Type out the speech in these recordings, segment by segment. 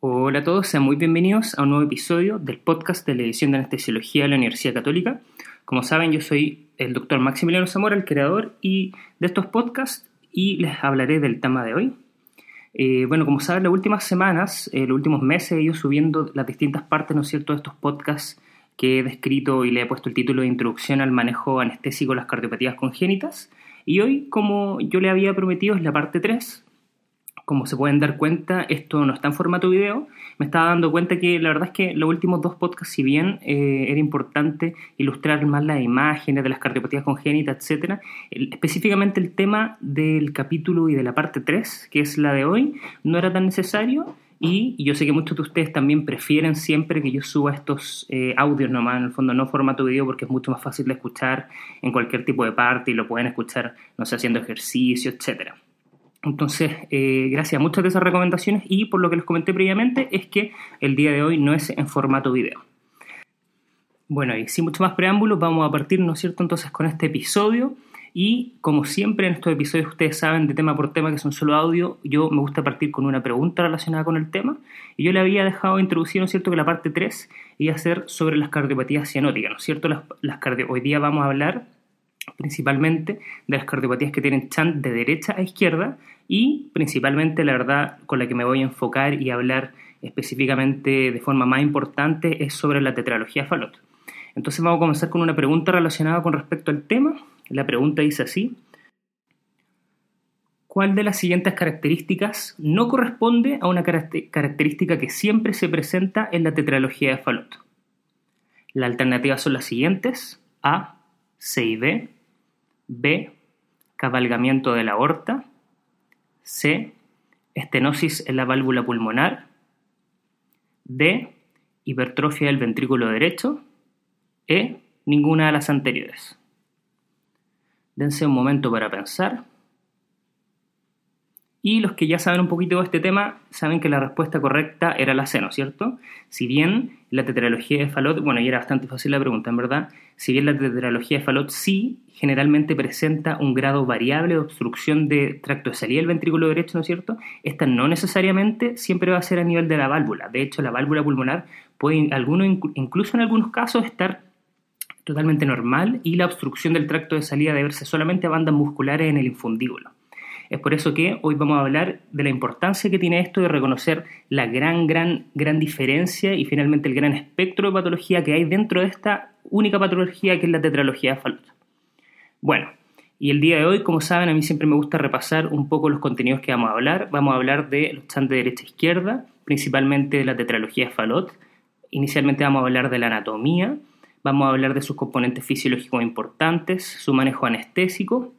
Hola a todos, sean muy bienvenidos a un nuevo episodio del podcast de la edición de anestesiología de la Universidad Católica. Como saben, yo soy el doctor Maximiliano Zamora, el creador y de estos podcasts, y les hablaré del tema de hoy. Eh, bueno, como saben, las últimas semanas, eh, los últimos meses, he ido subiendo las distintas partes, ¿no es cierto?, de estos podcasts que he descrito y le he puesto el título de Introducción al manejo anestésico de las cardiopatías congénitas. Y hoy, como yo le había prometido, es la parte 3, como se pueden dar cuenta, esto no está en formato video. Me estaba dando cuenta que la verdad es que los últimos dos podcasts, si bien eh, era importante ilustrar más las imágenes de las cardiopatías congénitas, etc., específicamente el tema del capítulo y de la parte 3, que es la de hoy, no era tan necesario. Y yo sé que muchos de ustedes también prefieren siempre que yo suba estos eh, audios nomás, en el fondo no formato video, porque es mucho más fácil de escuchar en cualquier tipo de parte y lo pueden escuchar, no sé, haciendo ejercicio, etcétera. Entonces, eh, gracias a muchas de esas recomendaciones y por lo que les comenté previamente es que el día de hoy no es en formato video. Bueno, y sin mucho más preámbulos, vamos a partir, ¿no es cierto?, entonces con este episodio. Y como siempre en estos episodios ustedes saben de tema por tema que son solo audio, yo me gusta partir con una pregunta relacionada con el tema. Y yo le había dejado introducir, ¿no es cierto?, que la parte 3 iba a ser sobre las cardiopatías cianóticas, ¿no es cierto? Las, las Hoy día vamos a hablar principalmente de las cardiopatías que tienen chant de derecha a izquierda y principalmente la verdad con la que me voy a enfocar y hablar específicamente de forma más importante es sobre la tetralogía Falot. Entonces vamos a comenzar con una pregunta relacionada con respecto al tema. La pregunta dice así. ¿Cuál de las siguientes características no corresponde a una característica que siempre se presenta en la tetralogía de Falot? Las alternativas son las siguientes. A, C y B. B. Cabalgamiento de la aorta. C. Estenosis en la válvula pulmonar. D. Hipertrofia del ventrículo derecho. E. Ninguna de las anteriores. Dense un momento para pensar. Y los que ya saben un poquito de este tema saben que la respuesta correcta era la C, ¿no es cierto? Si bien la tetralogía de Falot, bueno, y era bastante fácil la pregunta, en verdad, si bien la tetralogía de Falot sí generalmente presenta un grado variable de obstrucción de tracto de salida del ventrículo derecho, ¿no es cierto? Esta no necesariamente siempre va a ser a nivel de la válvula. De hecho, la válvula pulmonar puede, alguno, incluso en algunos casos, estar totalmente normal y la obstrucción del tracto de salida debe verse solamente a bandas musculares en el infundíbulo. Es por eso que hoy vamos a hablar de la importancia que tiene esto de reconocer la gran, gran, gran diferencia y finalmente el gran espectro de patología que hay dentro de esta única patología que es la tetralogía de Fallot. Bueno, y el día de hoy, como saben, a mí siempre me gusta repasar un poco los contenidos que vamos a hablar. Vamos a hablar de los chantes de derecha e izquierda, principalmente de la tetralogía de Fallot. Inicialmente vamos a hablar de la anatomía, vamos a hablar de sus componentes fisiológicos importantes, su manejo anestésico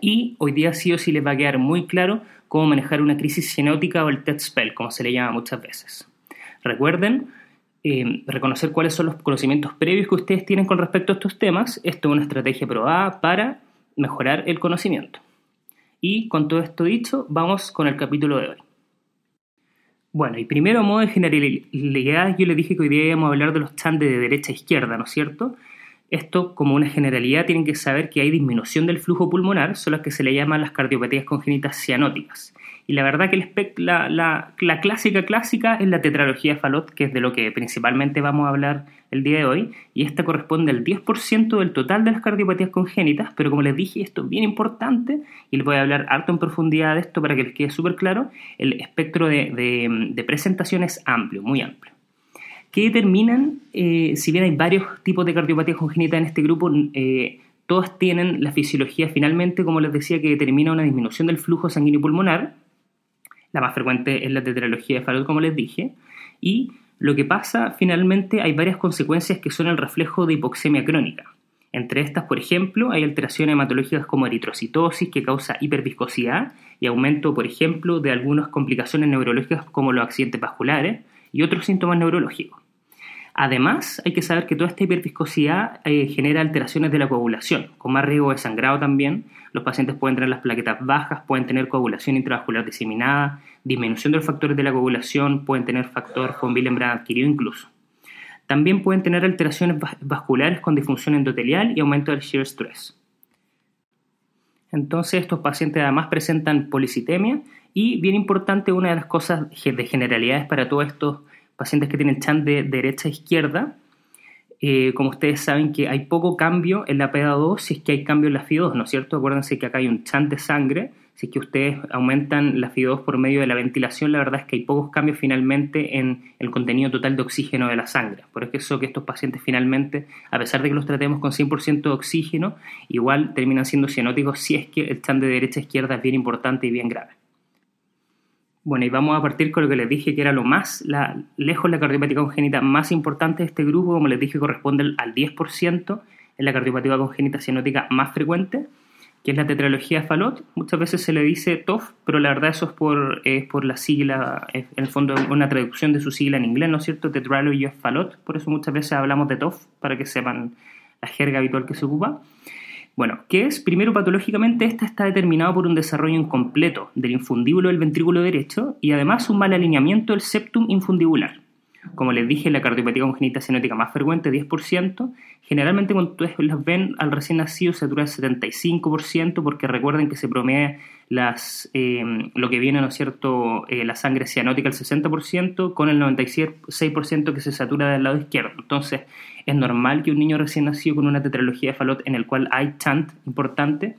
y hoy día sí o sí les va a quedar muy claro cómo manejar una crisis cianótica o el TED spell, como se le llama muchas veces. Recuerden eh, reconocer cuáles son los conocimientos previos que ustedes tienen con respecto a estos temas. Esto es una estrategia probada para mejorar el conocimiento. Y con todo esto dicho, vamos con el capítulo de hoy. Bueno, y primero a modo de generalidad, yo les dije que hoy día íbamos a hablar de los chantes de derecha a izquierda, ¿no es cierto? Esto, como una generalidad, tienen que saber que hay disminución del flujo pulmonar, son las que se le llaman las cardiopatías congénitas cianóticas. Y la verdad que la, la, la, clásica clásica es la tetralogía de Fallot, que es de lo que principalmente vamos a hablar el día de hoy, y esta corresponde al 10% del total de las cardiopatías congénitas, pero como les dije, esto es bien importante, y les voy a hablar harto en profundidad de esto para que les quede súper claro, el espectro de, de presentación es amplio, muy amplio que determinan, eh, si bien hay varios tipos de cardiopatías congénitas en este grupo, eh, todas tienen la fisiología finalmente, como les decía, que determina una disminución del flujo sanguíneo pulmonar. La más frecuente es la tetralogía de Fallot, como les dije. Y lo que pasa, finalmente, hay varias consecuencias que son el reflejo de hipoxemia crónica. Entre estas, por ejemplo, hay alteraciones hematológicas como eritrocitosis que causa hiperviscosidad y aumento, por ejemplo, de algunas complicaciones neurológicas como los accidentes vasculares y otros síntomas neurológicos. Además, hay que saber que toda esta hiperviscosidad eh, genera alteraciones de la coagulación, con más riesgo de sangrado también. Los pacientes pueden tener las plaquetas bajas, pueden tener coagulación intravascular diseminada, disminución de los factores de la coagulación, pueden tener factor von Willebrand adquirido incluso. También pueden tener alteraciones vasculares con disfunción endotelial y aumento del shear stress. Entonces estos pacientes además presentan policitemia Y bien importante, una de las cosas de generalidades para todos estos pacientes que tienen chant de derecha a izquierda, eh, como ustedes saben que hay poco cambio en la PDA2 si es que hay cambio en la FI2, ¿no es cierto? Acuérdense que acá hay un chant de sangre, si es que ustedes aumentan la FI2 por medio de la ventilación, la verdad es que hay pocos cambios finalmente en el contenido total de oxígeno de la sangre. Por eso que estos pacientes finalmente, a pesar de que los tratemos con 100% de oxígeno, igual terminan siendo cianóticos si es que el chant de derecha a izquierda es bien importante y bien grave. Bueno, y vamos a partir con lo que les dije que era lo más la, lejos la cardiopatía congénita más importante de este grupo, como les dije, corresponde al 10% en la cardiopatía congénita cianótica más frecuente, que es la tetralogía de Fallot. Muchas veces se le dice TOF, pero la verdad eso es por, es por la sigla, en el fondo una traducción de su sigla en inglés, ¿no es cierto? Tetralogy of Fallot, por eso muchas veces hablamos de TOF, para que sepan la jerga habitual que se ocupa. Bueno, ¿qué es? Primero, patológicamente, esta está determinado por un desarrollo incompleto del infundíbulo del ventrículo derecho y además un mal alineamiento del septum infundibular. Como les dije, la cardiopatía congénita cianótica más frecuente, 10%. Generalmente cuando ustedes los ven al recién nacido se el 75% porque recuerden que se promedia las, eh, lo que viene, ¿no es cierto?, eh, la sangre cianótica el 60% con el 96% que se satura del lado izquierdo. Entonces, es normal que un niño recién nacido con una tetralogía de Fallot en el cual hay chant importante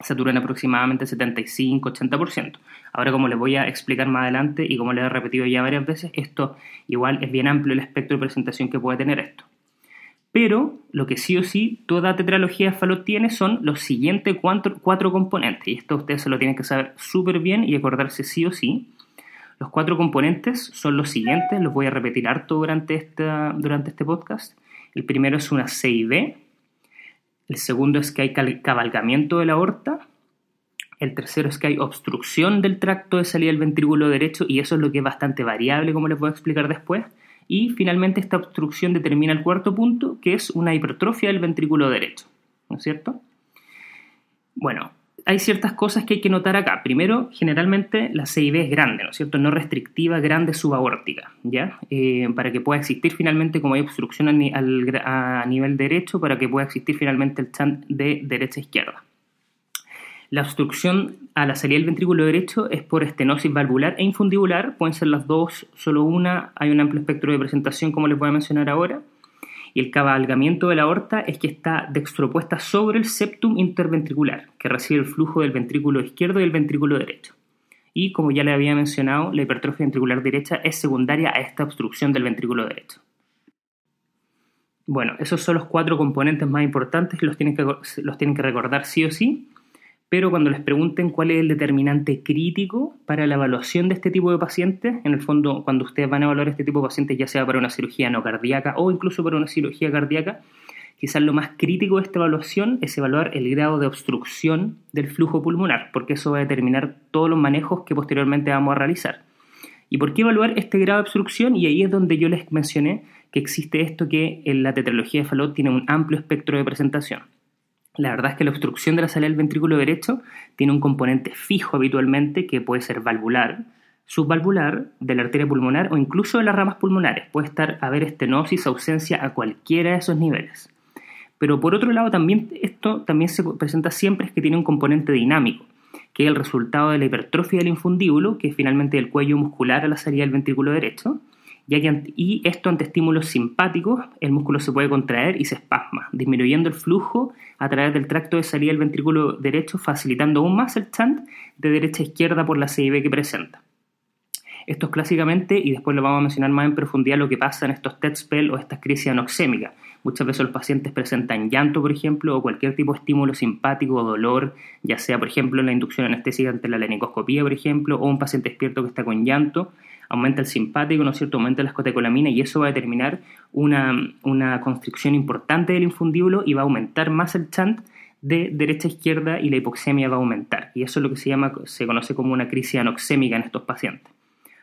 saturen aproximadamente 75-80%. Ahora, como les voy a explicar más adelante y como les he repetido ya varias veces, esto igual es bien amplio el espectro de presentación que puede tener esto. Pero lo que sí o sí toda tetralogía de Fallot tiene son los siguientes cuatro, cuatro componentes. Y esto ustedes se lo tienen que saber súper bien y acordarse sí o sí. Los cuatro componentes son los siguientes, los voy a repetir harto durante, esta, durante este podcast. El primero es una CIB, el segundo es que hay cabalgamiento de la aorta. El tercero es que hay obstrucción del tracto de salida del ventrículo derecho y eso es lo que es bastante variable, como les voy a explicar después. Y finalmente esta obstrucción determina el cuarto punto, que es una hipertrofia del ventrículo derecho. ¿No es cierto? Bueno, hay ciertas cosas que hay que notar acá. Primero, generalmente la CIB es grande, ¿no es cierto? No restrictiva, grande, subaórtica, ¿ya? Eh, para que pueda existir finalmente, como hay obstrucción a, nivel derecho, para que pueda existir finalmente el chant de derecha a izquierda. La obstrucción a la salida del ventrículo derecho es por estenosis valvular e infundibular, pueden ser las dos, solo una, hay un amplio espectro de presentación como les voy a mencionar ahora y el cabalgamiento de la aorta es que está dextropuesta sobre el septum interventricular, que recibe el flujo del ventrículo izquierdo y el ventrículo derecho. Y como ya le había mencionado, la hipertrofia ventricular derecha es secundaria a esta obstrucción del ventrículo derecho. Bueno, esos son los cuatro componentes más importantes que los tienen que, los tienen que recordar sí o sí pero cuando les pregunten cuál es el determinante crítico para la evaluación de este tipo de pacientes, en el fondo, cuando ustedes van a evaluar este tipo de pacientes, ya sea para una cirugía no cardíaca o incluso para una cirugía cardíaca, quizás lo más crítico de esta evaluación es evaluar el grado de obstrucción del flujo pulmonar, porque eso va a determinar todos los manejos que posteriormente vamos a realizar. ¿Y por qué evaluar este grado de obstrucción? Y ahí es donde yo les mencioné que existe esto que en la tetralogía de Fallot tiene un amplio espectro de presentación. La verdad es que la obstrucción de la salida del ventrículo derecho tiene un componente fijo habitualmente que puede ser valvular, subvalvular, de la arteria pulmonar o incluso de las ramas pulmonares. Puede estar haber estenosis, ausencia a cualquiera de esos niveles. Pero por otro lado, también esto también se presenta siempre es que tiene un componente dinámico, que es el resultado de la hipertrofia del infundíbulo, que es finalmente el cuello muscular a la salida del ventrículo derecho, y esto ante estímulos simpáticos, el músculo se puede contraer y se espasma, disminuyendo el flujo a través del tracto de salida del ventrículo derecho, facilitando aún más el chant de derecha a izquierda por la CIB que presenta. Esto es clásicamente, y después lo vamos a mencionar más en profundidad, lo que pasa en estos TED spell o estas crisis anoxémicas. Muchas veces los pacientes presentan llanto, por ejemplo, o cualquier tipo de estímulo simpático o dolor, ya sea, por ejemplo, la inducción anestésica ante la lenicoscopía, por ejemplo, o un paciente despierto que está con llanto, aumenta el simpático, ¿no es cierto? Aumenta la escotecolamina y eso va a determinar una, una constricción importante del infundíbulo y va a aumentar más el chant de derecha a izquierda y la hipoxemia va a aumentar. Y eso es lo que se, llama, se conoce como una crisis anoxémica en estos pacientes.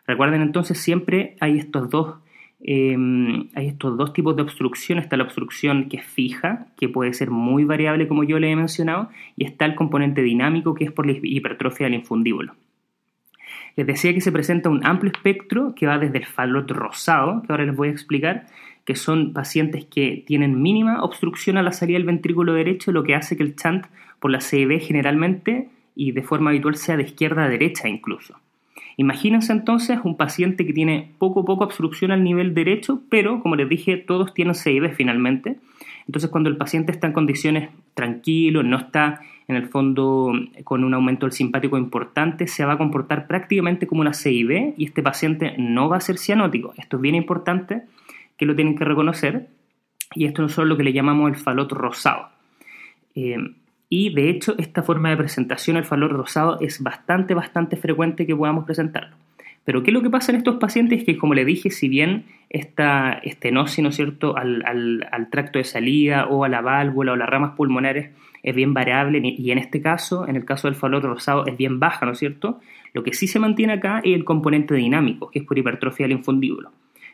Recuerden entonces, siempre hay estos dos, em, hay estos dos tipos de obstrucción. Está la obstrucción que es fija, que puede ser muy variable como yo le he mencionado, y está el componente dinámico que es por la hipertrofia del infundíbulo. Les decía que se presenta un amplio espectro que va desde el falot rosado, que ahora les voy a explicar, que son pacientes que tienen mínima obstrucción a la salida del ventrículo derecho, lo que hace que el chant por la CB generalmente y de forma habitual sea de izquierda a derecha incluso. Imagínense entonces un paciente que tiene poco a poco obstrucción al nivel derecho, pero como les dije, todos tienen CIB finalmente. Entonces cuando el paciente está en condiciones tranquilo, no está en el fondo con un aumento del simpático importante, se va a comportar prácticamente como una CIB y este paciente no va a ser cianótico. Esto es bien importante que lo tienen que reconocer y esto es lo que le llamamos el falot rosado. Eh, y de hecho, esta forma de presentación, el falot rosado, es bastante, bastante frecuente que podamos presentarlo. Pero ¿qué es lo que pasa en estos pacientes? Que como le dije, si bien esta estenosis, ¿no es cierto?, al, al, tracto de salida o a la válvula o las ramas pulmonares es bien variable y en este caso, en el caso del falot rosado, es bien baja, ¿no es cierto? Lo que sí se mantiene acá es el componente dinámico, que es por hipertrofia del infundíbulo.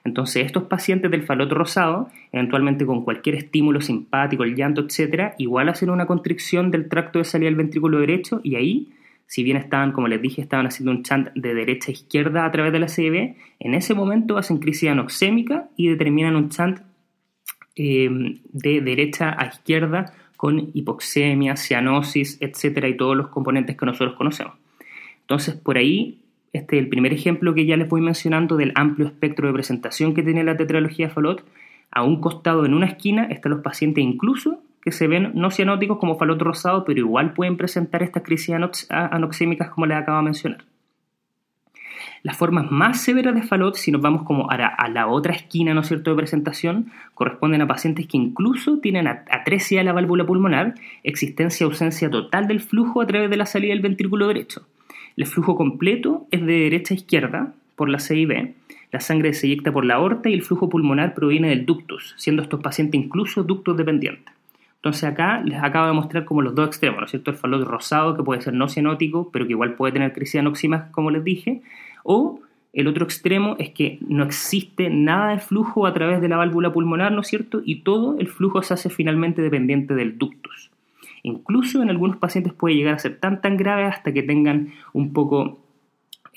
Entonces, estos pacientes del faloto rosado, eventualmente con cualquier estímulo simpático, el llanto, etc., igual hacen una constricción del tracto de salida del ventrículo derecho y ahí, si bien estaban, como les dije, estaban haciendo un chant de derecha a izquierda a través de la CB, en ese momento hacen crisis anoxémica y determinan un chant eh, de derecha a izquierda con hipoxemia, cianosis, etcétera, y todos los componentes que nosotros conocemos. Entonces, por ahí este es el primer ejemplo que ya les voy mencionando del amplio espectro de presentación que tiene la tetralogía Falot. A un costado, en una esquina, están los pacientes incluso que se ven no cianóticos como Falot rosado, pero igual pueden presentar estas crisis anoxémicas como les acabo de mencionar. Las formas más severas de Falot, si nos vamos como a la, otra esquina, ¿no cierto?, de presentación, corresponden a pacientes que incluso tienen atresia de la válvula pulmonar, existencia ausencia total del flujo a través de la salida del ventrículo derecho. El flujo completo es de derecha a izquierda por la CIB, la sangre se eyecta por la aorta y el flujo pulmonar proviene del ductus, siendo estos pacientes incluso ductos dependientes. Entonces acá les acabo de mostrar como los dos extremos, ¿no es cierto? El falot rosado, que puede ser no cianótico, pero que igual puede tener crisis anóximas, como les dije, o el otro extremo es que no existe nada de flujo a través de la válvula pulmonar, ¿no es cierto? Y todo el flujo se hace finalmente dependiente del ductus. Incluso en algunos pacientes puede llegar a ser tan tan grave hasta que tengan un poco,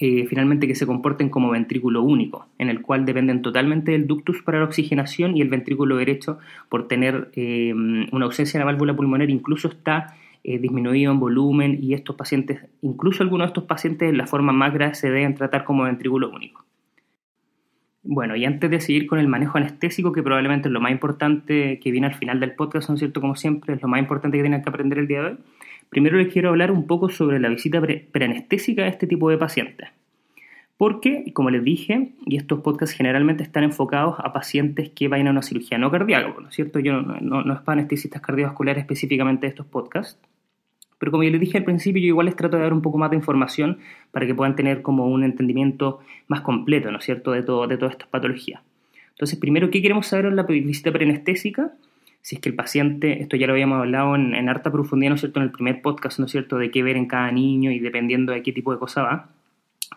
eh, finalmente que se comporten como ventrículo único, en el cual dependen totalmente del ductus para la oxigenación y el ventrículo derecho por tener eh, una ausencia en la válvula pulmonar incluso está eh, disminuido en volumen y estos pacientes, incluso algunos de estos pacientes en la forma más grave se deben tratar como ventrículo único. Bueno, y antes de seguir con el manejo anestésico, que probablemente es lo más importante que viene al final del podcast, ¿no es cierto? Como siempre, es lo más importante que tienen que aprender el día de hoy. Primero les quiero hablar un poco sobre la visita preanestésica de este tipo de pacientes. Porque, como les dije, y estos podcasts generalmente están enfocados a pacientes que vayan a una cirugía no cardíaca, ¿no es cierto? Yo no, no, no es para anestesistas cardiovasculares específicamente estos podcasts. Pero como yo les dije al principio, yo igual les trato de dar un poco más de información para que puedan tener como un entendimiento más completo, ¿no es cierto?, de, todo, de todas estas patologías. Entonces, primero, ¿qué queremos saber en la visita preanestésica? Si es que el paciente, esto ya lo habíamos hablado en, harta profundidad, ¿no es cierto?, en el primer podcast, ¿no es cierto?, de qué ver en cada niño y dependiendo de qué tipo de cosa va.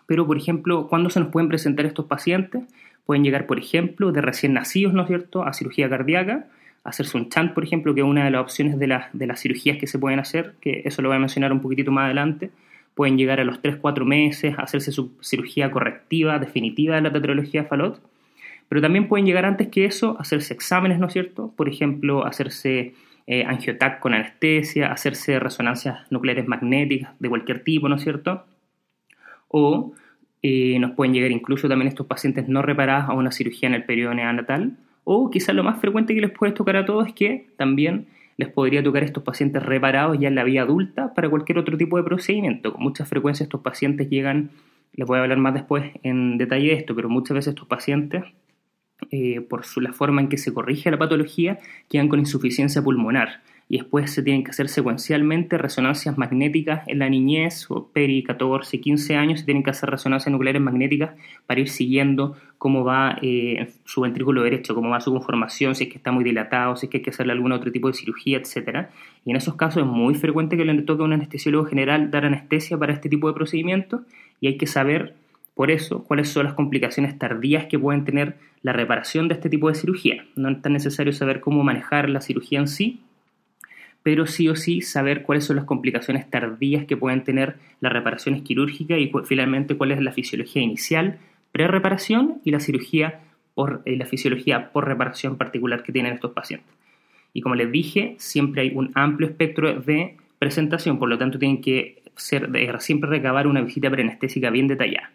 Pero, por ejemplo, ¿cuándo se nos pueden presentar estos pacientes? Pueden llegar, por ejemplo, de recién nacidos, ¿no es cierto?, a cirugía cardíaca, hacerse un chant, por ejemplo, que es una de las opciones de, de las cirugías que se pueden hacer, que eso lo voy a mencionar un poquitito más adelante. Pueden llegar a los 3-4 meses, hacerse su cirugía correctiva, definitiva de la tetralogía de Falot. Pero también pueden llegar antes que eso, hacerse exámenes, ¿no es cierto? Por ejemplo, hacerse eh, angiotac con anestesia, hacerse resonancias nucleares magnéticas de cualquier tipo, ¿no es cierto? O eh, nos pueden llegar incluso también estos pacientes no reparados a una cirugía en el periodo neonatal o quizás lo más frecuente que les puede tocar a todos es que también les podría tocar a estos pacientes reparados ya en la vida adulta para cualquier otro tipo de procedimiento. Con mucha frecuencia estos pacientes llegan, les voy a hablar más después en detalle de esto, pero muchas veces estos pacientes, eh, por su, la forma en que se corrige la patología, quedan con insuficiencia pulmonar y después se tienen que hacer secuencialmente resonancias magnéticas en la niñez o peri 14, 15 años, se tienen que hacer resonancias nucleares magnéticas para ir siguiendo cómo va eh, su ventrículo derecho, cómo va su conformación, si es que está muy dilatado, si es que hay que hacerle algún otro tipo de cirugía, etc. Y en esos casos es muy frecuente que le toque a un anestesiólogo general dar anestesia para este tipo de procedimientos y hay que saber por eso, cuáles son las complicaciones tardías que pueden tener la reparación de este tipo de cirugía. No es tan necesario saber cómo manejar la cirugía en sí, pero sí o sí saber cuáles son las complicaciones tardías que pueden tener las reparaciones quirúrgicas y finalmente cuál es la fisiología inicial, pre-reparación y la cirugía por, y la fisiología por reparación particular que tienen estos pacientes. Y como les dije, siempre hay un amplio espectro de presentación, por lo tanto tienen que ser, siempre recabar una visita preanestésica bien detallada.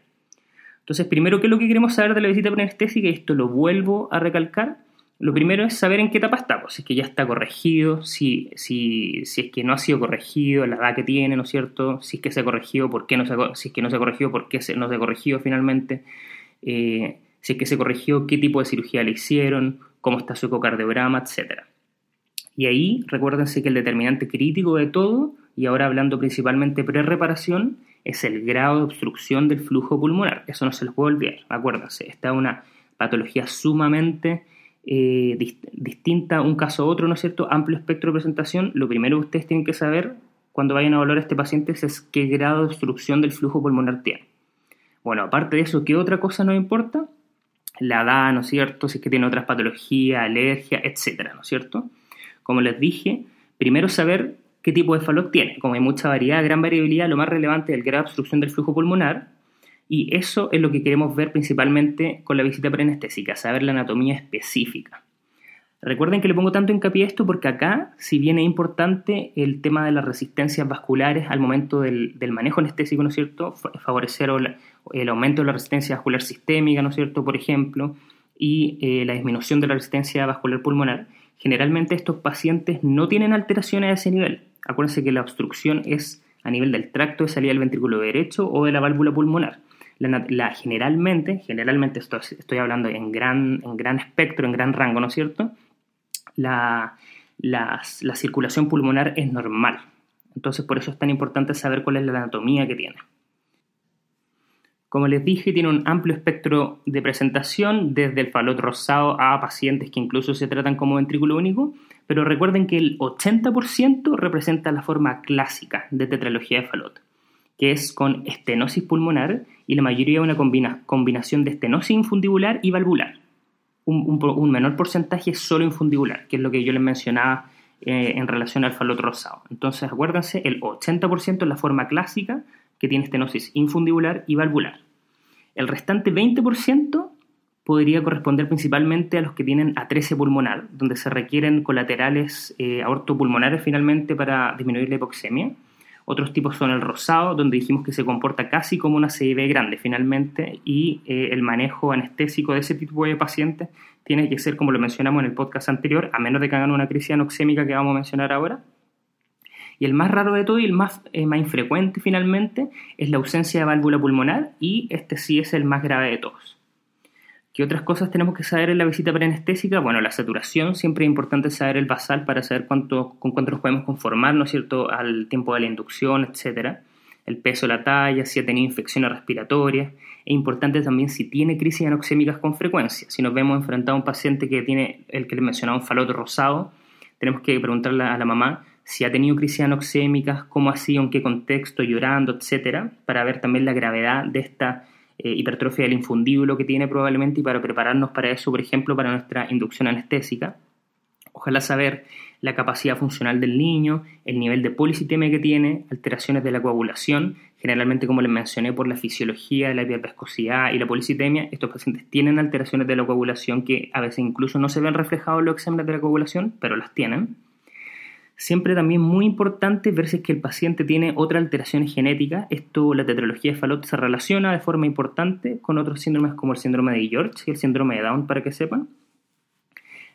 Entonces, primero, ¿qué es lo que queremos saber de la visita preanestésica? Y esto lo vuelvo a recalcar. Lo primero es saber en qué etapa está, pues, si es que ya está corregido, si, si, si, es que no ha sido corregido, la edad que tiene, ¿no es cierto? Si es que se ha corregido, ¿por qué no se, si es que no se ha corregido, por qué no se ha corregido finalmente? Eh, si es que se corrigió, qué tipo de cirugía le hicieron, cómo está su ecocardiograma, etc. Y ahí recuérdense que el determinante crítico de todo, y ahora hablando principalmente pre-reparación, es el grado de obstrucción del flujo pulmonar. Eso no se les puede olvidar, acuérdense. Está una patología sumamente eh, distinta un caso a otro, ¿no es cierto? Amplio espectro de presentación. Lo primero que ustedes tienen que saber cuando vayan a evaluar a este paciente es qué grado de obstrucción del flujo pulmonar tiene. Bueno, aparte de eso, ¿qué otra cosa nos importa? La edad, ¿no es cierto? Si es que tiene otras patologías, alergia, etcétera, ¿no es cierto? Como les dije, primero saber qué tipo de falot tiene. Como hay mucha variedad, gran variabilidad, lo más relevante es el grado de obstrucción del flujo pulmonar, y eso es lo que queremos ver principalmente con la visita preanestésica, saber la anatomía específica. Recuerden que le pongo tanto hincapié a esto porque acá, si bien es importante el tema de las resistencias vasculares al momento del, manejo anestésico, ¿no es cierto? Favorecer el aumento de la resistencia vascular sistémica, ¿no es cierto? Por ejemplo, y eh, la disminución de la resistencia vascular pulmonar. Generalmente estos pacientes no tienen alteraciones a ese nivel. Acuérdense que la obstrucción es a nivel del tracto de salida del ventrículo derecho o de la válvula pulmonar la, generalmente, generalmente estoy, hablando en gran, en gran espectro, en gran rango, ¿no es cierto? La, la, circulación pulmonar es normal. Entonces, por eso es tan importante saber cuál es la anatomía que tiene. Como les dije, tiene un amplio espectro de presentación, desde el falot rosado a pacientes que incluso se tratan como ventrículo único, pero recuerden que el 80% representa la forma clásica de tetralogía de falot que es con estenosis pulmonar y la mayoría una combinación de estenosis infundibular y valvular. Un, menor porcentaje es solo infundibular, que es lo que yo les mencionaba eh, en relación al faloto rosado. Entonces, acuérdense, el 80% es la forma clásica que tiene estenosis infundibular y valvular. El restante 20% podría corresponder principalmente a los que tienen A13 pulmonar, donde se requieren colaterales eh, aortopulmonares finalmente para disminuir la hipoxemia otros tipos son el rosado, donde dijimos que se comporta casi como una CIB grande finalmente, y eh, el manejo anestésico de ese tipo de pacientes tiene que ser, como lo mencionamos en el podcast anterior, a menos de que hagan una crisis anoxémica que vamos a mencionar ahora. Y el más raro de todo y el más, eh, más infrecuente finalmente es la ausencia de válvula pulmonar y este sí es el más grave de todos. ¿Qué otras cosas tenemos que saber en la visita preanestésica? Bueno, la saturación, siempre es importante saber el basal para saber con cuánto nos podemos conformar, ¿no es cierto?, al tiempo de la inducción, etcétera. El peso, la talla, si ha tenido infecciones respiratorias. Es importante también si tiene crisis anoxémicas con frecuencia. Si nos vemos enfrentado a un paciente que tiene, el que les mencionaba, un faloto rosado, tenemos que preguntarle a la mamá si ha tenido crisis anoxémicas, cómo ha en qué contexto, llorando, etcétera, para ver también la gravedad de esta eh, hipertrofia del infundíbulo que tiene probablemente y para prepararnos para eso, por ejemplo, para nuestra inducción anestésica. Ojalá saber la capacidad funcional del niño, el nivel de policitemia que tiene, alteraciones de la coagulación, generalmente como les mencioné por la fisiología de la hiperviscosidad y la policitemia, estos pacientes tienen alteraciones de la coagulación que a veces incluso no se ven reflejados en los exámenes de la coagulación, pero las tienen. Siempre también muy importante ver si es que el paciente tiene otra alteración genética. Esto, la tetralogía de Fallot se relaciona de forma importante con otros síndromes como el síndrome de George y el síndrome de Down, para que sepan.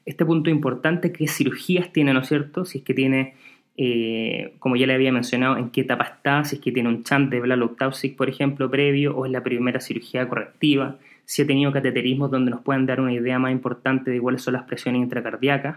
Este punto importante, qué cirugías tiene, ¿no es cierto? Si es que tiene, eh, como ya le había mencionado, en qué etapa está, si es que tiene un chant de Blaloctausic, por ejemplo, previo, o es la primera cirugía correctiva, si ha tenido cateterismos donde nos pueden dar una idea más importante de cuáles son las presiones intracardíacas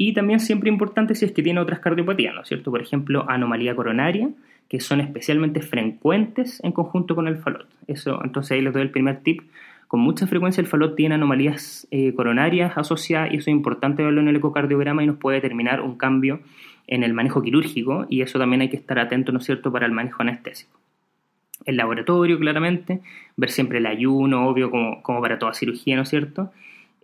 y también siempre importante si es que tiene otras cardiopatías, ¿no es cierto? Por ejemplo, anomalía coronaria, que son especialmente frecuentes en conjunto con el falot. Eso, entonces ahí les doy el primer tip. Con mucha frecuencia el falot tiene anomalías eh, coronarias asociadas y eso es importante verlo en el ecocardiograma y nos puede determinar un cambio en el manejo quirúrgico y eso también hay que estar atento, ¿no es cierto?, para el manejo anestésico. El laboratorio, claramente, ver siempre el ayuno, obvio, como, como para toda cirugía, ¿no es cierto?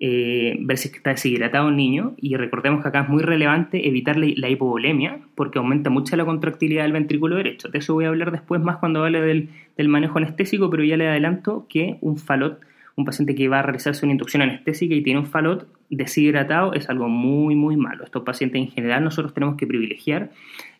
Eh, ver si está deshidratado el niño y recordemos que acá es muy relevante evitar la, hipovolemia porque aumenta mucho la contractilidad del ventrículo derecho. De eso voy a hablar después más cuando hable del, manejo anestésico, pero ya le adelanto que un falot, un paciente que va a realizarse una inducción anestésica y tiene un falot deshidratado es algo muy, muy malo. Estos pacientes en general nosotros tenemos que privilegiar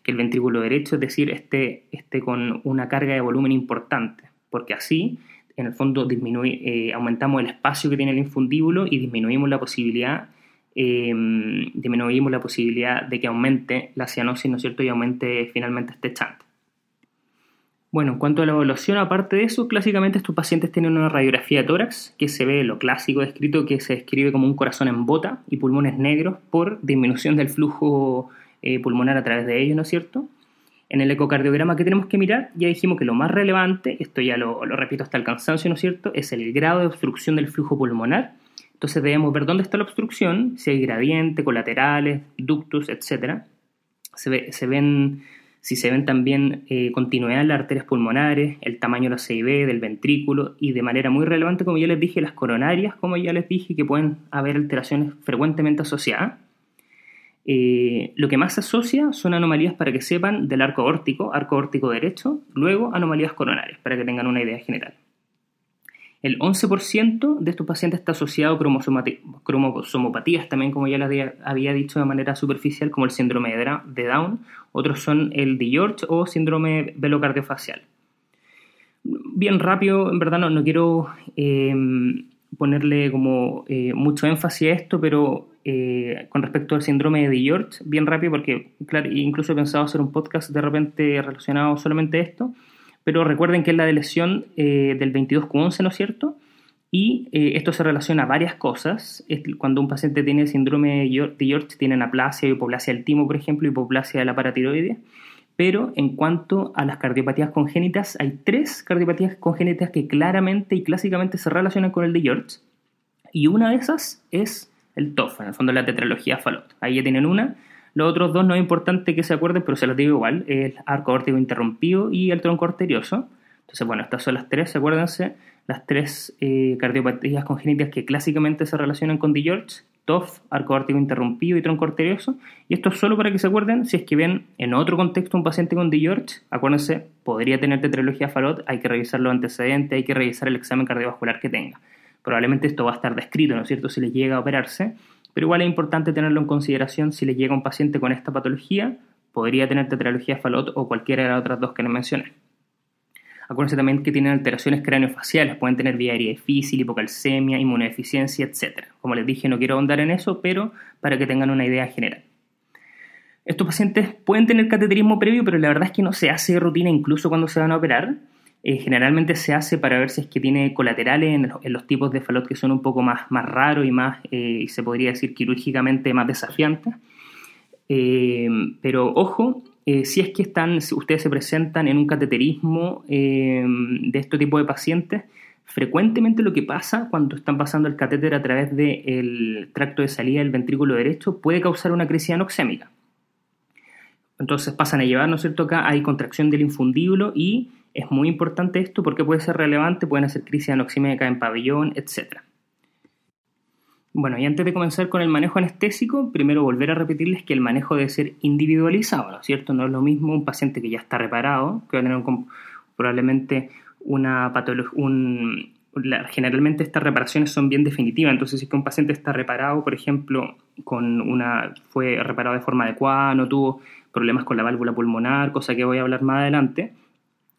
que el ventrículo derecho, es decir, esté, esté con una carga de volumen importante, porque así, en el fondo, eh, aumentamos el espacio que tiene el infundíbulo y disminuimos la posibilidad em, disminuimos la posibilidad de que aumente la cianosis, ¿no es cierto?, y aumente finalmente este chante. Bueno, en cuanto a la evaluación, aparte de eso, clásicamente estos pacientes tienen una radiografía de tórax que se ve lo clásico descrito que se describe como un corazón en bota y pulmones negros por disminución del flujo eh, pulmonar a través de ellos, ¿no es cierto? En el ecocardiograma que tenemos que mirar, ya dijimos que lo más relevante, esto ya lo, repito hasta el cansancio, ¿no es cierto?, es el grado de obstrucción del flujo pulmonar. Entonces debemos ver dónde está la obstrucción, si hay gradiente, colaterales, ductus, etc. Se, ve, se ven si se ven también eh, continuidad en las arterias pulmonares, el tamaño de la CIB, del ventrículo y de manera muy relevante, como ya les dije, las coronarias, como ya les dije, que pueden haber alteraciones frecuentemente asociadas. Eh, lo que más se asocia son anomalías para que sepan del arco órtico, arco órtico derecho, luego anomalías coronarias, para que tengan una idea general. El 11% de estos pacientes está asociado a cromosomopatías, también como ya les había dicho de manera superficial, como el síndrome de Down. Otros son el de George o síndrome velocardiofacial. Bien rápido, en verdad no, quiero em, ponerle como eh, mucho énfasis a esto, pero eh, con respecto al síndrome de George, bien rápido, porque claro, incluso he pensado hacer un podcast de repente relacionado solamente a esto pero recuerden que es la de lesión eh, del 22Q11, ¿no es cierto? Y eh, esto se relaciona a varias cosas. Cuando un paciente tiene síndrome de George, tiene anaplasia, hipoplasia del timo, por ejemplo, hipoplasia de la paratiroide. Pero en cuanto a las cardiopatías congénitas, hay tres cardiopatías congénitas que claramente y clásicamente se relacionan con el de George. Y una de esas es el TOF, en el fondo la tetralogía Fallot. Ahí ya tienen una. Los otros dos no es importante que se acuerden, pero se los digo igual, el arco órtico interrumpido y el tronco arterioso. Entonces, bueno, estas son las tres, acuérdense, las tres eh, cardiopatías congénitas que clásicamente se relacionan con George, TOF, arco órtico interrumpido y tronco arterioso. Y esto es solo para que se acuerden, si es que ven en otro contexto un paciente con George, acuérdense, podría tener tetralogía Fallot, hay que revisar los antecedentes, hay que revisar el examen cardiovascular que tenga. Probablemente esto va a estar descrito, ¿no es cierto?, si le llega a operarse pero igual es importante tenerlo en consideración si le llega un paciente con esta patología, podría tener tetralogía Fallot o cualquiera de las otras dos que les mencioné. Acuérdense también que tienen alteraciones craneofaciales, pueden tener vía aérea difícil, hipocalcemia, inmunodeficiencia, etc. Como les dije, no quiero ahondar en eso, pero para que tengan una idea general. Estos pacientes pueden tener cateterismo previo, pero la verdad es que no se hace rutina incluso cuando se van a operar. Eh, generalmente se hace para ver si es que tiene colaterales en, los tipos de falot que son un poco más, más raros y más, eh, se podría decir, quirúrgicamente más desafiantes. Eh, pero ojo, si es que están, ustedes se presentan en un cateterismo de este tipo de pacientes, frecuentemente lo que pasa cuando están pasando el catéter a través del tracto de salida del ventrículo derecho puede causar una crisis anoxémica. Entonces pasan a llevar, ¿no es cierto? Acá hay contracción del infundíbulo y es muy importante esto porque puede ser relevante, pueden hacer crisis anoxímica en pabellón, etc. Bueno, y antes de comenzar con el manejo anestésico, primero volver a repetirles que el manejo debe ser individualizado, ¿no es cierto? No es lo mismo un paciente que ya está reparado, que va a tener probablemente una patología, generalmente estas reparaciones son bien definitivas, entonces si es que un paciente está reparado, por ejemplo, con una, fue reparado de forma adecuada, no tuvo problemas con la válvula pulmonar, cosa que voy a hablar más adelante,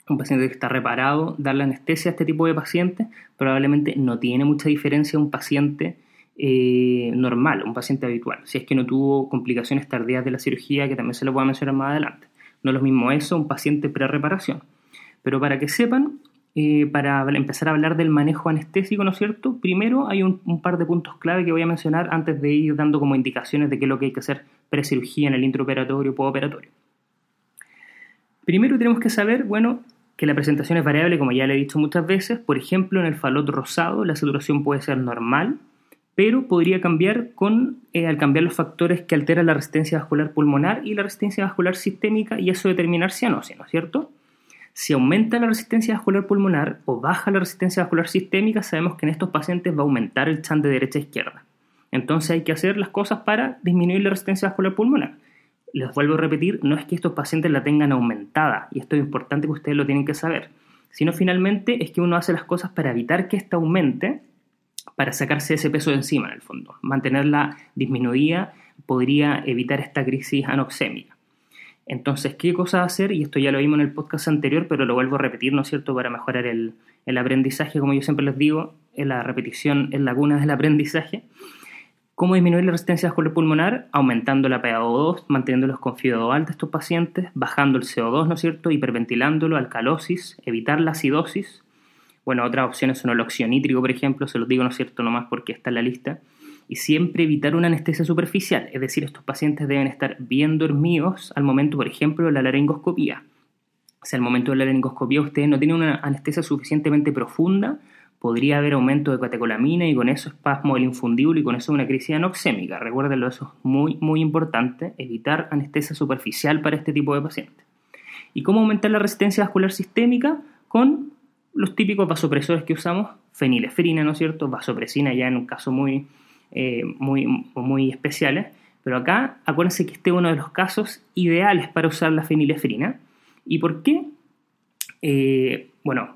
un paciente que está reparado, darle anestesia a este tipo de paciente probablemente no tiene mucha diferencia a un paciente eh, normal, un paciente habitual, si es que no tuvo complicaciones tardías de la cirugía, que también se lo voy a mencionar más adelante. No es lo mismo eso, un paciente pre-reparación. Pero para que sepan, eh, para empezar a hablar del manejo anestésico, ¿no es cierto? Primero hay un, par de puntos clave que voy a mencionar antes de ir dando como indicaciones de qué es lo que hay que hacer pre-cirugía en el intraoperatorio o postoperatorio. Primero tenemos que saber, bueno, que la presentación es variable, como ya le he dicho muchas veces. Por ejemplo, en el falot rosado la saturación puede ser normal, pero podría cambiar con, eh, al cambiar los factores que alteran la resistencia vascular pulmonar y la resistencia vascular sistémica y eso determinar cianosis, ¿no es cierto? Si aumenta la resistencia vascular pulmonar o baja la resistencia vascular sistémica, sabemos que en estos pacientes va a aumentar el chan de derecha a izquierda. Entonces hay que hacer las cosas para disminuir la resistencia vascular pulmonar les vuelvo a repetir, no es que estos pacientes la tengan aumentada, y esto es importante que ustedes lo tienen que saber, sino finalmente es que uno hace las cosas para evitar que ésta aumente para sacarse ese peso de encima, en el fondo. Mantenerla disminuida podría evitar esta crisis anoxémica. Entonces, ¿qué cosa hacer? Y esto ya lo vimos en el podcast anterior, pero lo vuelvo a repetir, ¿no es cierto?, para mejorar el, el aprendizaje, como yo siempre les digo, en la repetición es la cuna del aprendizaje. ¿Cómo disminuir la resistencia vascular pulmonar? Aumentando la PaO2, manteniéndolos con FIO2 alta estos pacientes, bajando el CO2, ¿no es cierto? Hiperventilándolo, alcalosis, evitar la acidosis. Bueno, otras opciones son el óxido nítrico, por ejemplo, se los digo, ¿no es cierto?, nomás porque está en la lista. Y siempre evitar una anestesia superficial, es decir, estos pacientes deben estar bien dormidos al momento, por ejemplo, de la laringoscopía. Si al momento de la laringoscopía ustedes no tienen una anestesia suficientemente profunda, podría haber aumento de catecolamina y con eso espasmo del infundible y con eso una crisis anoxémica. Recuérdenlo, eso es muy, muy importante, evitar anestesia superficial para este tipo de pacientes. ¿Y cómo aumentar la resistencia vascular sistémica? Con los típicos vasopresores que usamos, fenilefrina, ¿no es cierto? Vasopresina ya en un caso muy, eh, muy, muy. Pero acá, acuérdense que este es uno de los casos ideales para usar la fenilefrina. ¿Y por qué? Eh, bueno,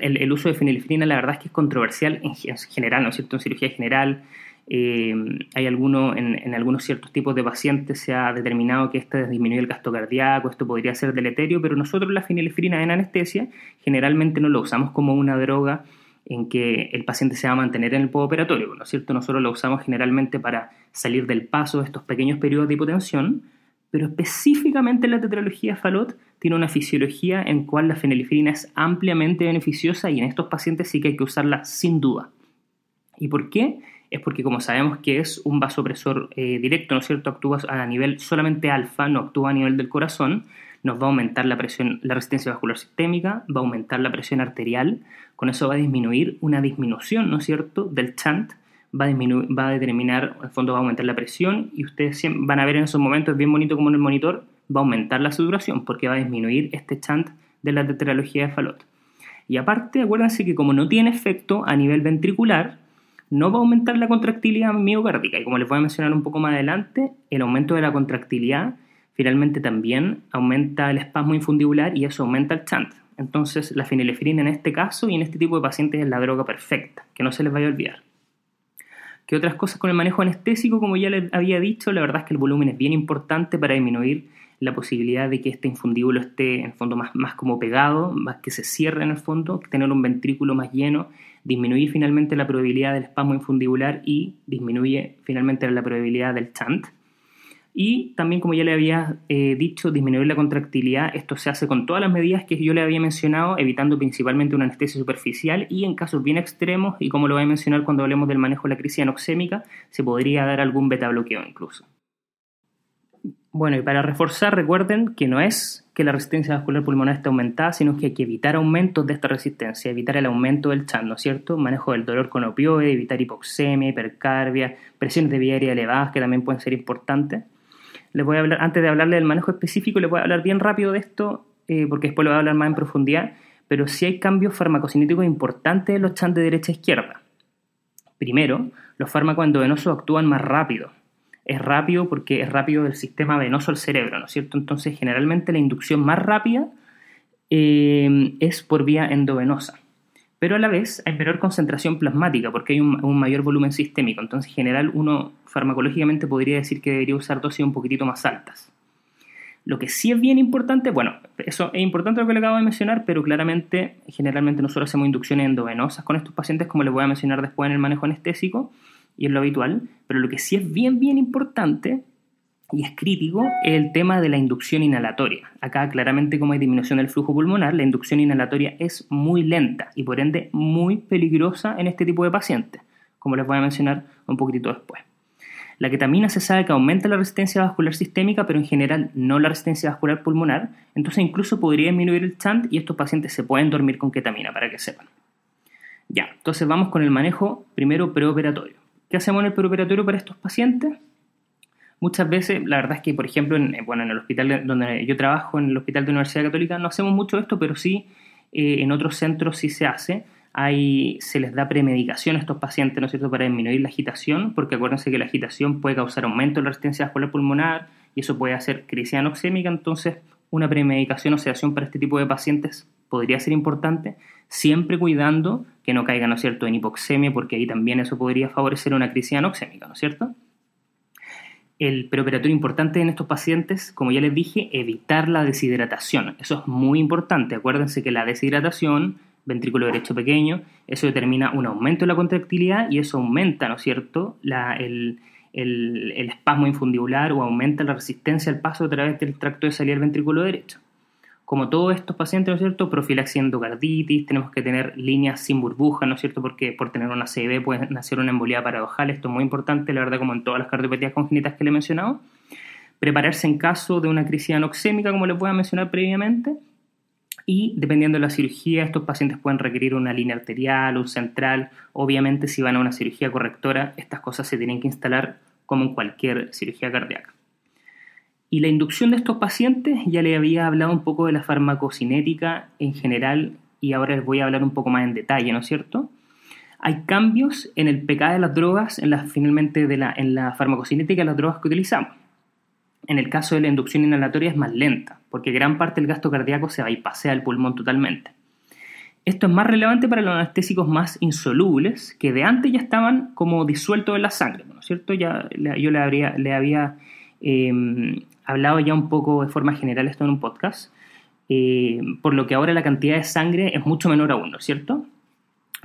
el, uso de fenilefrina la verdad es que es controversial en, general, ¿no es cierto? En cirugía general, eh, hay alguno, en, algunos ciertos tipos de pacientes se ha determinado que este disminuye el gasto cardíaco, esto podría ser deleterio, pero nosotros la fenilefrina en anestesia generalmente no lo usamos como una droga en que el paciente se va a mantener en el postoperatorio, ¿no es cierto? Nosotros lo usamos generalmente para salir del paso de estos pequeños periodos de hipotensión, pero específicamente la tetralogía Falot tiene una fisiología en cual la fenilefrina es ampliamente beneficiosa y en estos pacientes sí que hay que usarla sin duda. ¿Y por qué? Es porque como sabemos que es un vasopresor eh, directo, ¿no es cierto? Actúa a nivel solamente alfa, no actúa a nivel del corazón, nos va a aumentar la presión, la resistencia vascular sistémica, va a aumentar la presión arterial, con eso va a disminuir una disminución, ¿no es cierto?, del chant, va a, va a determinar, en el fondo va a aumentar la presión y ustedes van a ver en esos momentos, bien bonito como en el monitor, va a aumentar la saturación porque va a disminuir este chant de la tetralogía de Falot. Y aparte, acuérdense que como no tiene efecto a nivel ventricular, no va a aumentar la contractilidad miocárdica. Y como les voy a mencionar un poco más adelante, el aumento de la contractilidad finalmente también aumenta el espasmo infundibular y eso aumenta el chant. Entonces, la fenilefrina en este caso y en este tipo de pacientes es la droga perfecta, que no se les vaya a olvidar. ¿Qué otras cosas con el manejo anestésico? Como ya les había dicho, la verdad es que el volumen es bien importante para disminuir la posibilidad de que este infundíbulo esté en el fondo más, más como pegado, más que se cierre en el fondo, tener un ventrículo más lleno, disminuye finalmente la probabilidad del espasmo infundibular y disminuye finalmente la probabilidad del chant. Y también, como ya le había eh, dicho, disminuir la contractilidad. Esto se hace con todas las medidas que yo le había mencionado, evitando principalmente una anestesia superficial y en casos bien extremos, y como lo voy a mencionar cuando hablemos del manejo de la crisis anoxémica, se podría dar algún beta bloqueo incluso. Bueno, y para reforzar, recuerden que no es que la resistencia vascular pulmonar esté aumentada, sino que hay que evitar aumentos de esta resistencia, evitar el aumento del chan, ¿no es cierto? Manejo del dolor con opioide, evitar hipoxemia, hipercarbia, presiones de vía aérea elevadas que también pueden ser importantes. Les voy a hablar, antes de hablarle del manejo específico, les voy a hablar bien rápido de esto, eh, porque después lo voy a hablar más en profundidad, pero sí hay cambios farmacocinéticos importantes en los chans de derecha a izquierda. Primero, los fármacos endovenosos actúan más rápido, es rápido porque es rápido del sistema venoso al cerebro, ¿no es cierto? Entonces, generalmente la inducción más rápida eh, es por vía endovenosa. Pero a la vez hay menor concentración plasmática porque hay un, mayor volumen sistémico. Entonces, en general, uno farmacológicamente podría decir que debería usar dosis un poquitito más altas. Lo que sí es bien importante, bueno, eso es importante lo que le acabo de mencionar, pero claramente, generalmente nosotros hacemos inducciones endovenosas con estos pacientes, como les voy a mencionar después en el manejo anestésico, y es lo habitual, pero lo que sí es bien, bien importante y es crítico el tema de la inducción inhalatoria. Acá claramente como hay disminución del flujo pulmonar, la inducción inhalatoria es muy lenta y por ende muy peligrosa en este tipo de pacientes, como les voy a mencionar un poquitito después. La ketamina se sabe que aumenta la resistencia vascular sistémica, pero en general no la resistencia vascular pulmonar, entonces incluso podría disminuir el chant y estos pacientes se pueden dormir con ketamina, para que sepan. Ya, entonces vamos con el manejo primero preoperatorio. ¿Qué hacemos en el preoperatorio para estos pacientes? Muchas veces, la verdad es que, por ejemplo, en, bueno, en el hospital donde yo trabajo, en el Hospital de Universidad Católica, no hacemos mucho esto, pero sí eh, en otros centros sí se hace. Hay, se les da premedicación a estos pacientes, ¿no es cierto?, para disminuir la agitación, porque acuérdense que la agitación puede causar aumento de la resistencia vascular pulmonar y eso puede hacer crisis anoxémica, entonces una premedicación o sedación para este tipo de pacientes podría ser importante, siempre cuidando que no caiga, ¿no es cierto?, en hipoxemia, porque ahí también eso podría favorecer una crisis anoxémica, ¿no es cierto? El preoperatorio importante en estos pacientes, como ya les dije, evitar la deshidratación. Eso es muy importante. Acuérdense que la deshidratación, ventrículo derecho pequeño, eso determina un aumento de la contractilidad y eso aumenta, ¿no es cierto?, el, el, espasmo infundibular o aumenta la resistencia al paso a través del tracto de salida del ventrículo derecho. Como todos estos pacientes, ¿no es cierto? Profilaxia endocarditis, tenemos que tener líneas sin burbuja, ¿no es cierto? Porque por tener una CB puede nacer una embolía paradojal, esto es muy importante, la verdad, como en todas las cardiopatías congénitas que le he mencionado. Prepararse en caso de una crisis anoxémica, como les voy a mencionar previamente. Y dependiendo de la cirugía, estos pacientes pueden requerir una línea arterial, un central. Obviamente, si van a una cirugía correctora, estas cosas se tienen que instalar como en cualquier cirugía cardíaca. Y la inducción de estos pacientes, ya le había hablado un poco de la farmacocinética en general y ahora les voy a hablar un poco más en detalle, ¿no es cierto? Hay cambios en el PK de las drogas, en la, finalmente en la farmacocinética de las drogas que utilizamos. En el caso de la inducción inhalatoria es más lenta, porque gran parte del gasto cardíaco se bypassea el pulmón totalmente. Esto es más relevante para los anestésicos más insolubles, que de antes ya estaban como disueltos en la sangre, ¿no es cierto? Ya yo le, habría, le había eh, hablado ya un poco de forma general esto en un podcast, eh, por lo que ahora la cantidad de sangre es mucho menor aún, ¿no es cierto?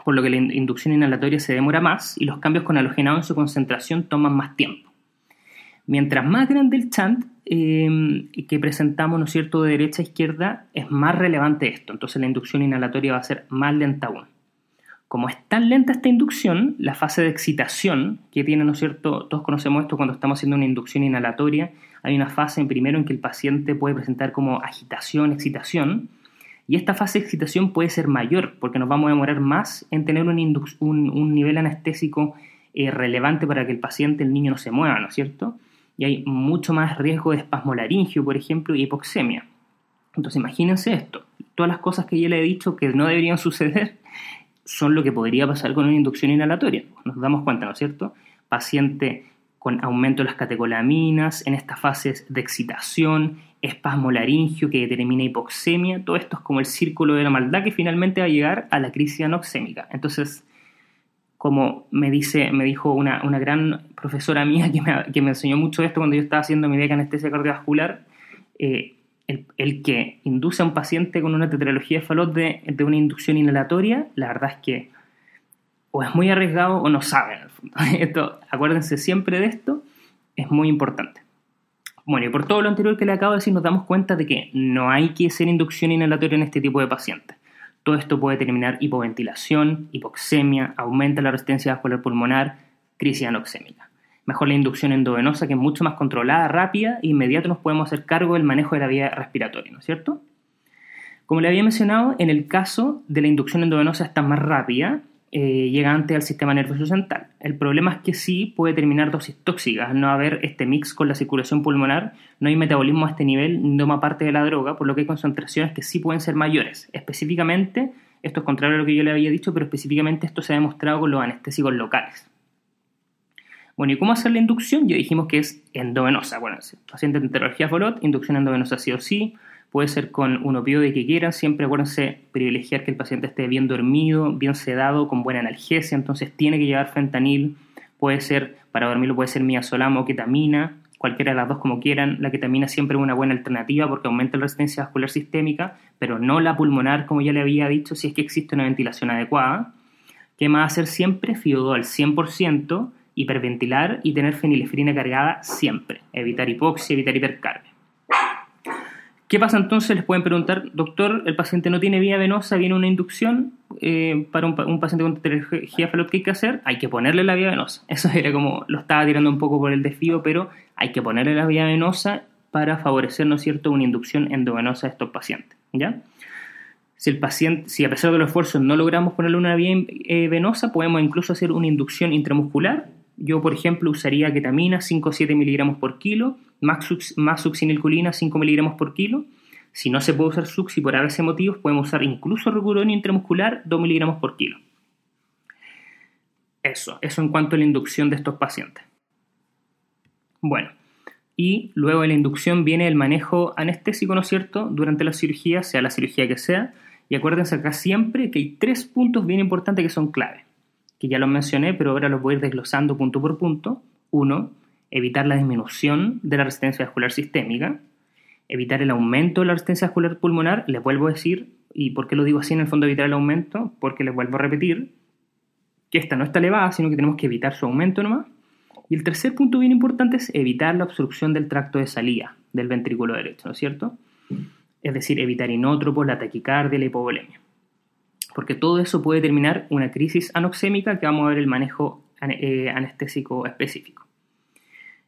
Por lo que la inducción inhalatoria se demora más y los cambios con halogenado en su concentración toman más tiempo. Mientras más grande el chant eh, que presentamos, ¿no es cierto?, de derecha a izquierda, es más relevante esto. Entonces la inducción inhalatoria va a ser más lenta aún. Como es tan lenta esta inducción, la fase de excitación que tiene, ¿no es cierto? Todos conocemos esto cuando estamos haciendo una inducción inhalatoria. Hay una fase primero en que el paciente puede presentar como agitación, excitación. Y esta fase de excitación puede ser mayor porque nos vamos a demorar más en tener un, nivel anestésico eh, relevante para que el paciente, el niño, no se mueva, ¿no es cierto? Y hay mucho más riesgo de espasmo laringio, por ejemplo, y hipoxemia. Entonces imagínense esto, todas las cosas que ya le he dicho que no deberían suceder son lo que podría pasar con una inducción inhalatoria. Nos damos cuenta, ¿no es cierto? Paciente con aumento de las catecolaminas, en estas fases de excitación, espasmo laringio que determina hipoxemia, todo esto es como el círculo de la maldad que finalmente va a llegar a la crisis anoxémica. Entonces, como me, dice, me dijo una, gran profesora mía que me, que me, enseñó mucho esto cuando yo estaba haciendo mi beca anestesia cardiovascular, eh, el, que induce a un paciente con una tetralogía de Fallot de, una inducción inhalatoria, la verdad es que o es muy arriesgado o no sabe. Acuérdense siempre de esto, es muy importante. Bueno, y por todo lo anterior que le acabo de decir, nos damos cuenta de que no hay que hacer inducción inhalatoria en este tipo de pacientes. Todo esto puede terminar hipoventilación, hipoxemia, aumenta la resistencia vascular pulmonar, crisis anoxémica mejor la inducción endovenosa, que es mucho más controlada, rápida e inmediato nos podemos hacer cargo del manejo de la vía respiratoria, ¿no es cierto? Como le había mencionado, en el caso de la inducción endovenosa está más rápida, eh, llega antes al sistema nervioso central. El problema es que sí puede terminar dosis tóxicas, no haber este mix con la circulación pulmonar, no hay metabolismo a este nivel, no toma parte de la droga, por lo que hay concentraciones que sí pueden ser mayores. Específicamente, esto es contrario a lo que yo le había dicho, pero específicamente esto se ha demostrado con los anestésicos locales. Bueno, ¿y cómo hacer la inducción? Ya dijimos que es endovenosa. Bueno, paciente de enterología Folot, inducción endovenosa sí o sí. Puede ser con un opioide que quieran. Siempre acuérdense privilegiar que el paciente esté bien dormido, bien sedado, con buena analgesia. Entonces tiene que llevar fentanil. Puede ser, para dormirlo puede ser miazolam o ketamina. Cualquiera de las dos como quieran. La ketamina siempre es una buena alternativa porque aumenta la resistencia vascular sistémica, pero no la pulmonar, como ya le había dicho, si es que existe una ventilación adecuada. ¿Qué más hacer siempre? Fiodol 100% hiperventilar y tener fenilefrina cargada siempre. Evitar hipoxia, evitar hipercarbia. ¿Qué pasa entonces? Les pueden preguntar, doctor, el paciente no tiene vía venosa, viene una inducción eh, para un, paciente con tetralogía Fallot, ¿qué hay que hacer? Hay que ponerle la vía venosa. Eso era como, lo estaba tirando un poco por el desvío, pero hay que ponerle la vía venosa para favorecer, ¿no es cierto?, una inducción endovenosa a estos pacientes, ¿ya? Si el paciente, si a pesar de los esfuerzos no logramos ponerle una vía eh, venosa, podemos incluso hacer una inducción intramuscular yo, por ejemplo, usaría ketamina 5 o 7 miligramos por kilo, más, más succinilcolina 5 miligramos por kilo. Si no se puede usar succi por ABC motivos, podemos usar incluso recuronio intramuscular 2 miligramos por kilo. Eso, eso en cuanto a la inducción de estos pacientes. Bueno, y luego de la inducción viene el manejo anestésico, ¿no es cierto?, durante la cirugía, sea la cirugía que sea, Y acuérdense acá siempre que hay tres puntos bien importantes que son clave, que ya los mencioné, pero ahora los voy a ir desglosando punto por punto. Uno, evitar la disminución de la resistencia vascular sistémica, evitar el aumento de la resistencia vascular pulmonar, les vuelvo a decir, ¿y por qué lo digo así en el fondo evitar el aumento? Porque les vuelvo a repetir que esta no está elevada, sino que tenemos que evitar su aumento nomás. Y el tercer punto bien importante es evitar la obstrucción del tracto de salida del ventrículo derecho, ¿no es cierto? Es decir, evitar inótropos, la taquicardia, la hipovolemia. Porque todo eso puede terminar una crisis anoxémica que vamos a ver el manejo eh, anestésico específico.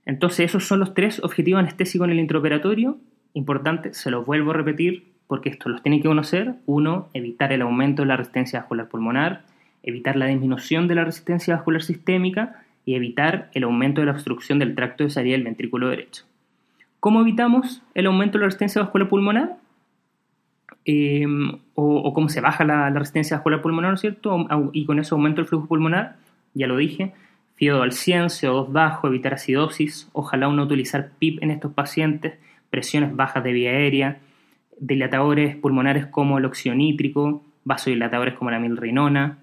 Entonces, esos son los tres objetivos anestésicos en el intraoperatorio. Importante, se los vuelvo a repetir porque esto los tienen que conocer. Uno, evitar el aumento de la resistencia vascular pulmonar, evitar la disminución de la resistencia vascular sistémica y evitar el aumento de la obstrucción del tracto de salida del ventrículo derecho. ¿Cómo evitamos el aumento de la resistencia vascular pulmonar? Em, o, cómo se baja la, resistencia vascular pulmonar, ¿no cierto? y con eso aumento el flujo pulmonar, ya lo dije. FIO al 100, CO2 bajo, evitar acidosis, ojalá uno utilizar PIP en estos pacientes, presiones bajas de vía aérea, dilatadores pulmonares como el óxido vasodilatadores como la milrinona,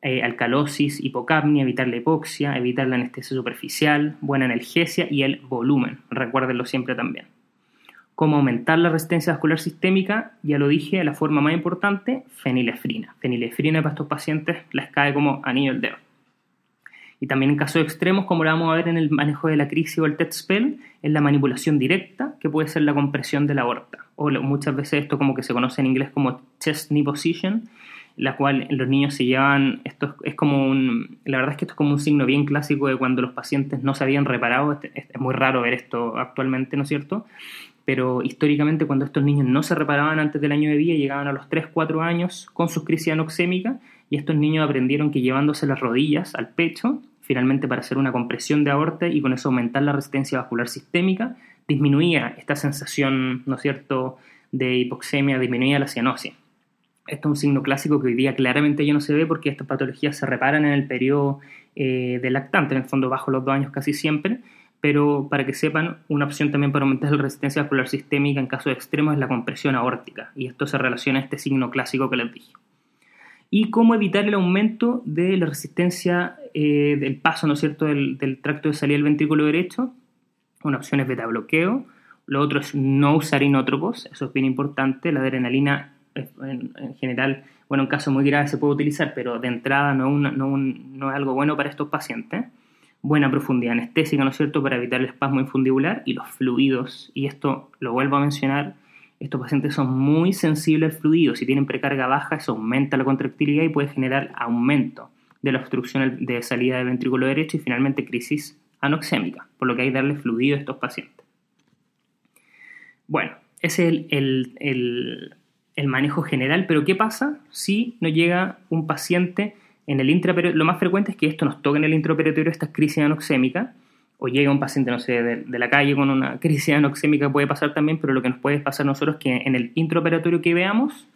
eh, alcalosis, hipocapnia, evitar la hipoxia, evitar la anestesia superficial, buena analgesia y el volumen. Recuérdenlo siempre también. Cómo aumentar la resistencia vascular sistémica, ya lo dije, la forma más importante, fenilefrina. Fenilefrina para estos pacientes les cae como anillo el dedo. Y también en casos extremos, como lo vamos a ver en el manejo de la crisis o el TET spell, es la manipulación directa, que puede ser la compresión de la aorta. O muchas veces esto como que se conoce en inglés como chest knee position, la cual los niños se llevan, esto es como un, la verdad es que esto es como un signo bien clásico de cuando los pacientes no se habían reparado, es muy raro ver esto actualmente, ¿no es cierto? Pero históricamente cuando estos niños no se reparaban antes del año de vida, llegaban a los 3, 4 años con sus crisis anoxémicas y estos niños aprendieron que llevándose las rodillas al pecho, finalmente para hacer una compresión de aorta y con eso aumentar la resistencia vascular sistémica, disminuía esta sensación, ¿no es cierto?, de hipoxemia, disminuía la cianosis. Esto es un signo clásico que hoy día claramente ya no se ve porque estas patologías se reparan en el periodo eh, de lactante, en el fondo bajo los dos años casi siempre, pero para que sepan, una opción también para aumentar la resistencia vascular sistémica en casos extremos es la compresión aórtica, y esto se relaciona a este signo clásico que les dije. Y cómo evitar el aumento de la resistencia eh, del paso, ¿no es cierto?, del, tracto de salida del ventrículo derecho. Una opción es beta bloqueo, lo otro es no usar inótropos, eso es bien importante, la adrenalina en, general, bueno, en casos muy graves se puede utilizar, pero de entrada no, no, es algo bueno para estos pacientes. Buena profundidad anestésica, ¿no es cierto?, para evitar el espasmo infundibular y los fluidos. Y esto lo vuelvo a mencionar, estos pacientes son muy sensibles al fluido. Si tienen precarga baja, eso aumenta la contractilidad y puede generar aumento de la obstrucción de salida del ventrículo derecho y finalmente crisis anoxémica, por lo que hay que darle fluido a estos pacientes. Bueno, ese es el, el manejo general, pero ¿qué pasa si no llega un paciente en el? Lo más frecuente es que esto nos toque en el intraoperatorio, esta crisis anoxémica, o llega un paciente, no sé, de, la calle con una crisis anoxémica, puede pasar también, pero lo que nos puede pasar nosotros es que en el intraoperatorio que veamos,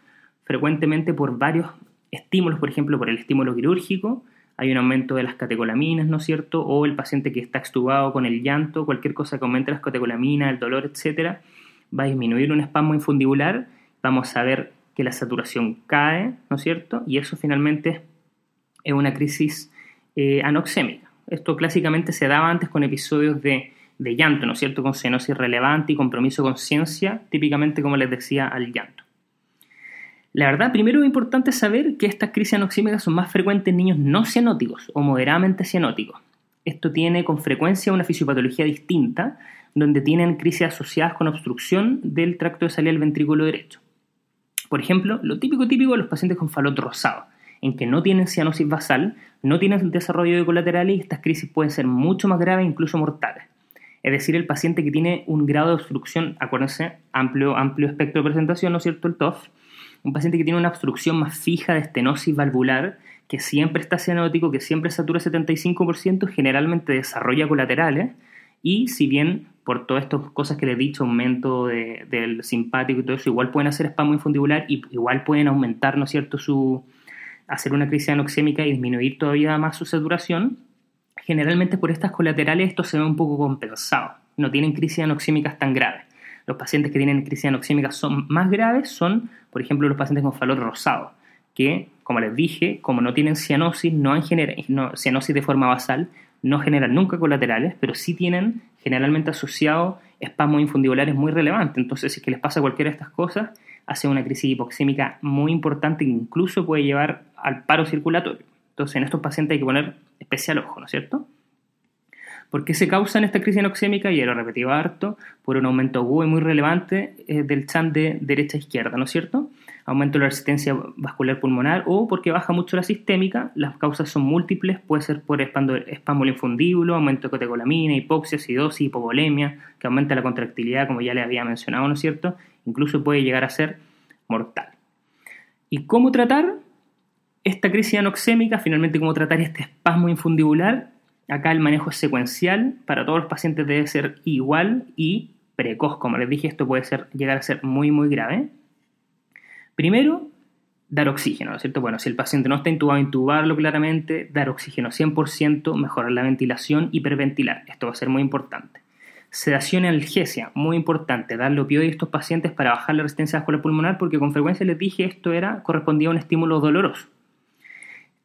frecuentemente por varios estímulos, por ejemplo, por el estímulo quirúrgico, hay un aumento de las catecolaminas, ¿no es cierto? O el paciente que está extubado con el llanto, cualquier cosa que aumente las catecolaminas, el dolor, etcétera, va a disminuir un espasmo infundibular vamos a ver que la saturación cae, ¿no es cierto? Y eso finalmente es una crisis eh, anoxémica. Esto clásicamente se daba antes con episodios de, llanto, ¿no es cierto? Con cianosis relevante y compromiso con ciencia, típicamente como les decía al llanto. La verdad, primero es importante saber que estas crisis anoxémicas son más frecuentes en niños no cianóticos o moderadamente cianóticos. Esto tiene con frecuencia una fisiopatología distinta, donde tienen crisis asociadas con obstrucción del tracto de salida del ventrículo derecho. Por ejemplo, lo típico típico de los pacientes con falot rosado, en que no tienen cianosis basal, no tienen desarrollo de colaterales y estas crisis pueden ser mucho más graves e incluso mortales. Es decir, el paciente que tiene un grado de obstrucción, acuérdense, amplio, amplio espectro de presentación, ¿no es cierto? El TOF, un paciente que tiene una obstrucción más fija de estenosis valvular, que siempre está cianótico, que siempre satura 75%, generalmente desarrolla colaterales, y si bien por todas estas cosas que les he dicho, aumento del simpático y todo eso, igual pueden hacer espasmo infundibular y igual pueden aumentar, ¿no es cierto?, su, hacer una crisis anoxémica y disminuir todavía más su saturación. Generalmente por estas colaterales esto se ve un poco compensado, no tienen crisis anoxémicas tan graves. Los pacientes que tienen crisis anoxémica son más graves son, por ejemplo, los pacientes con falot rosado, que, como les dije, como no tienen cianosis, no, han no cianosis de forma basal, no generan nunca colaterales, pero sí tienen generalmente asociado espasmos infundibulares muy relevantes. Entonces, si es que les pasa cualquiera de estas cosas, hace una crisis hipoxémica muy importante que incluso puede llevar al paro circulatorio. Entonces, en estos pacientes hay que poner especial ojo, ¿no es cierto? ¿Por qué se causa esta crisis anoxémica? Y lo repetido harto, por un aumento agudo muy relevante eh, del chan de derecha a izquierda, ¿no es cierto? Aumento de la resistencia vascular pulmonar o porque baja mucho la sistémica. Las causas son múltiples, puede ser por espasmo infundíbulo, aumento de cotecolamina, hipoxia, acidosis, hipovolemia, que aumenta la contractilidad, como ya le había mencionado, ¿no es cierto? Incluso puede llegar a ser mortal. ¿Y cómo tratar esta crisis anoxémica? Finalmente, ¿cómo tratar este espasmo infundibular? Acá el manejo es secuencial, para todos los pacientes debe ser igual y precoz. Como les dije, esto puede llegar a ser muy, muy grave. Primero, dar oxígeno, ¿no es cierto? Bueno, si el paciente no está intubado, intubarlo claramente, dar oxígeno 100%, mejorar la ventilación, hiperventilar. Esto va a ser muy importante. Sedación y analgesia, muy importante, darle opioides a estos pacientes para bajar la resistencia vascular pulmonar, porque con frecuencia les dije esto era correspondía a un estímulo doloroso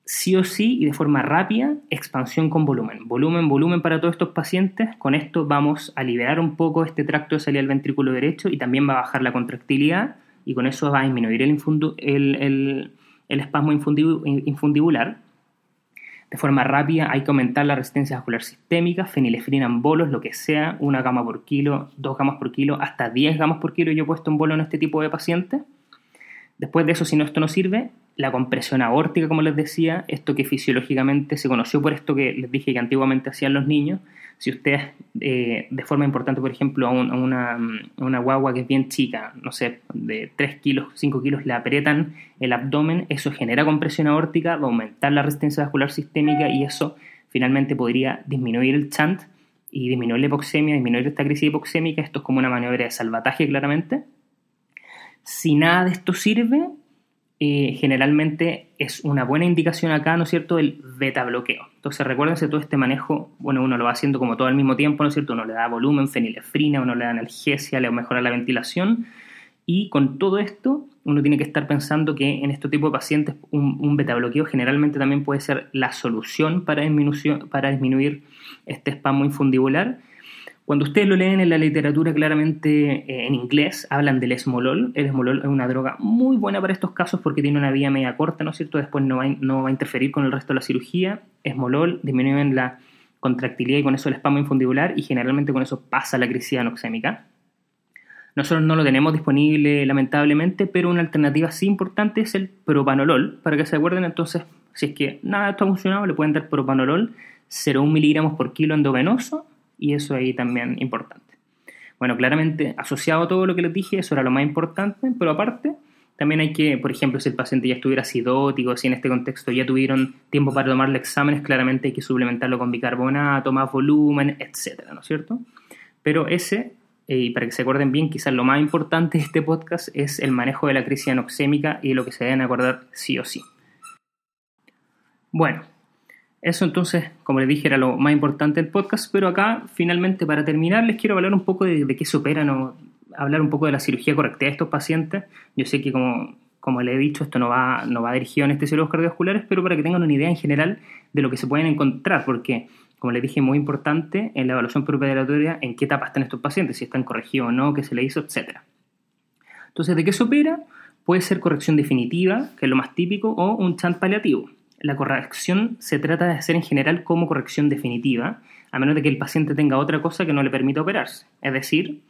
sí o sí y de forma rápida, expansión con volumen. Volumen, volumen para todos estos pacientes. Con esto vamos a liberar un poco este tracto de salida del ventrículo derecho y también va a bajar la contractilidad y con eso va a disminuir el, espasmo infundibular. De forma rápida hay que aumentar la resistencia vascular sistémica, fenilefrina en bolos, lo que sea, una gama por kilo, dos gamas por kilo, hasta 10 gamas por kilo yo he puesto en bolo en este tipo de pacientes. Después de eso, si no esto no sirve, la compresión aórtica, como les decía, esto que fisiológicamente se conoció por esto que les dije que antiguamente hacían los niños. Si ustedes, eh, de forma importante, por ejemplo, a, una, una, guagua que es bien chica, no sé, de 3 kilos, 5 kilos, le aprietan el abdomen, eso genera compresión aórtica, va a aumentar la resistencia vascular sistémica y eso finalmente podría disminuir el chant y disminuir la hipoxemia, disminuir esta crisis hipoxémica. Esto es como una maniobra de salvataje, claramente. Si nada de esto sirve, eh, generalmente es una buena indicación acá, ¿no es cierto?, el beta bloqueo. Entonces, recuérdense todo este manejo, bueno, uno lo va haciendo como todo al mismo tiempo, ¿no es cierto? Uno le da volumen, fenilefrina, uno le da analgesia, le mejora la ventilación. Y con todo esto, uno tiene que estar pensando que en este tipo de pacientes un, beta bloqueo generalmente también puede ser la solución para, para disminuir este espasmo infundibular cuando ustedes lo leen en la literatura claramente eh, en inglés, hablan del esmolol. El esmolol es una droga muy buena para estos casos porque tiene una vía media corta, ¿no es cierto? Después no va, a interferir con el resto de la cirugía. Esmolol disminuyen la contractilidad y con eso el espasmo infundibular y generalmente con eso pasa la crisis anoxémica. Nosotros no lo tenemos disponible lamentablemente, pero una alternativa sí importante es el propanolol. Para que se acuerden entonces, si es que nada de esto ha funcionado, le pueden dar propanolol 0,1 miligramos por kilo endovenoso y eso ahí también importante. Bueno, claramente asociado a todo lo que les dije, eso era lo más importante, pero aparte también hay que, por ejemplo, si el paciente ya estuviera acidótico, si en este contexto ya tuvieron tiempo para tomarle exámenes, claramente hay que suplementarlo con bicarbonato, más volumen, etcétera, ¿no es cierto? Pero ese, eh, y para que se acuerden bien, quizás lo más importante de este podcast es el manejo de la crisis anoxémica y lo que se deben acordar sí o sí. Bueno, eso entonces, como les dije, era lo más importante del podcast, pero acá finalmente para terminar les quiero hablar un poco de, qué se operan hablar un poco de la cirugía correcta de estos pacientes. Yo sé que como, como le he dicho, esto no va, no va dirigido a anestesiólogos cardiovasculares, pero para que tengan una idea en general de lo que se pueden encontrar, porque como les dije, muy importante en la evaluación preoperatoria en qué etapa están estos pacientes, si están corregidos o no, qué se le hizo, etc. Entonces, ¿de qué se opera? Puede ser corrección definitiva, que es lo más típico, o un chant paliativo la corrección se trata de hacer en general como corrección definitiva, a menos de que el paciente tenga otra cosa que no le permita operarse. Es decir,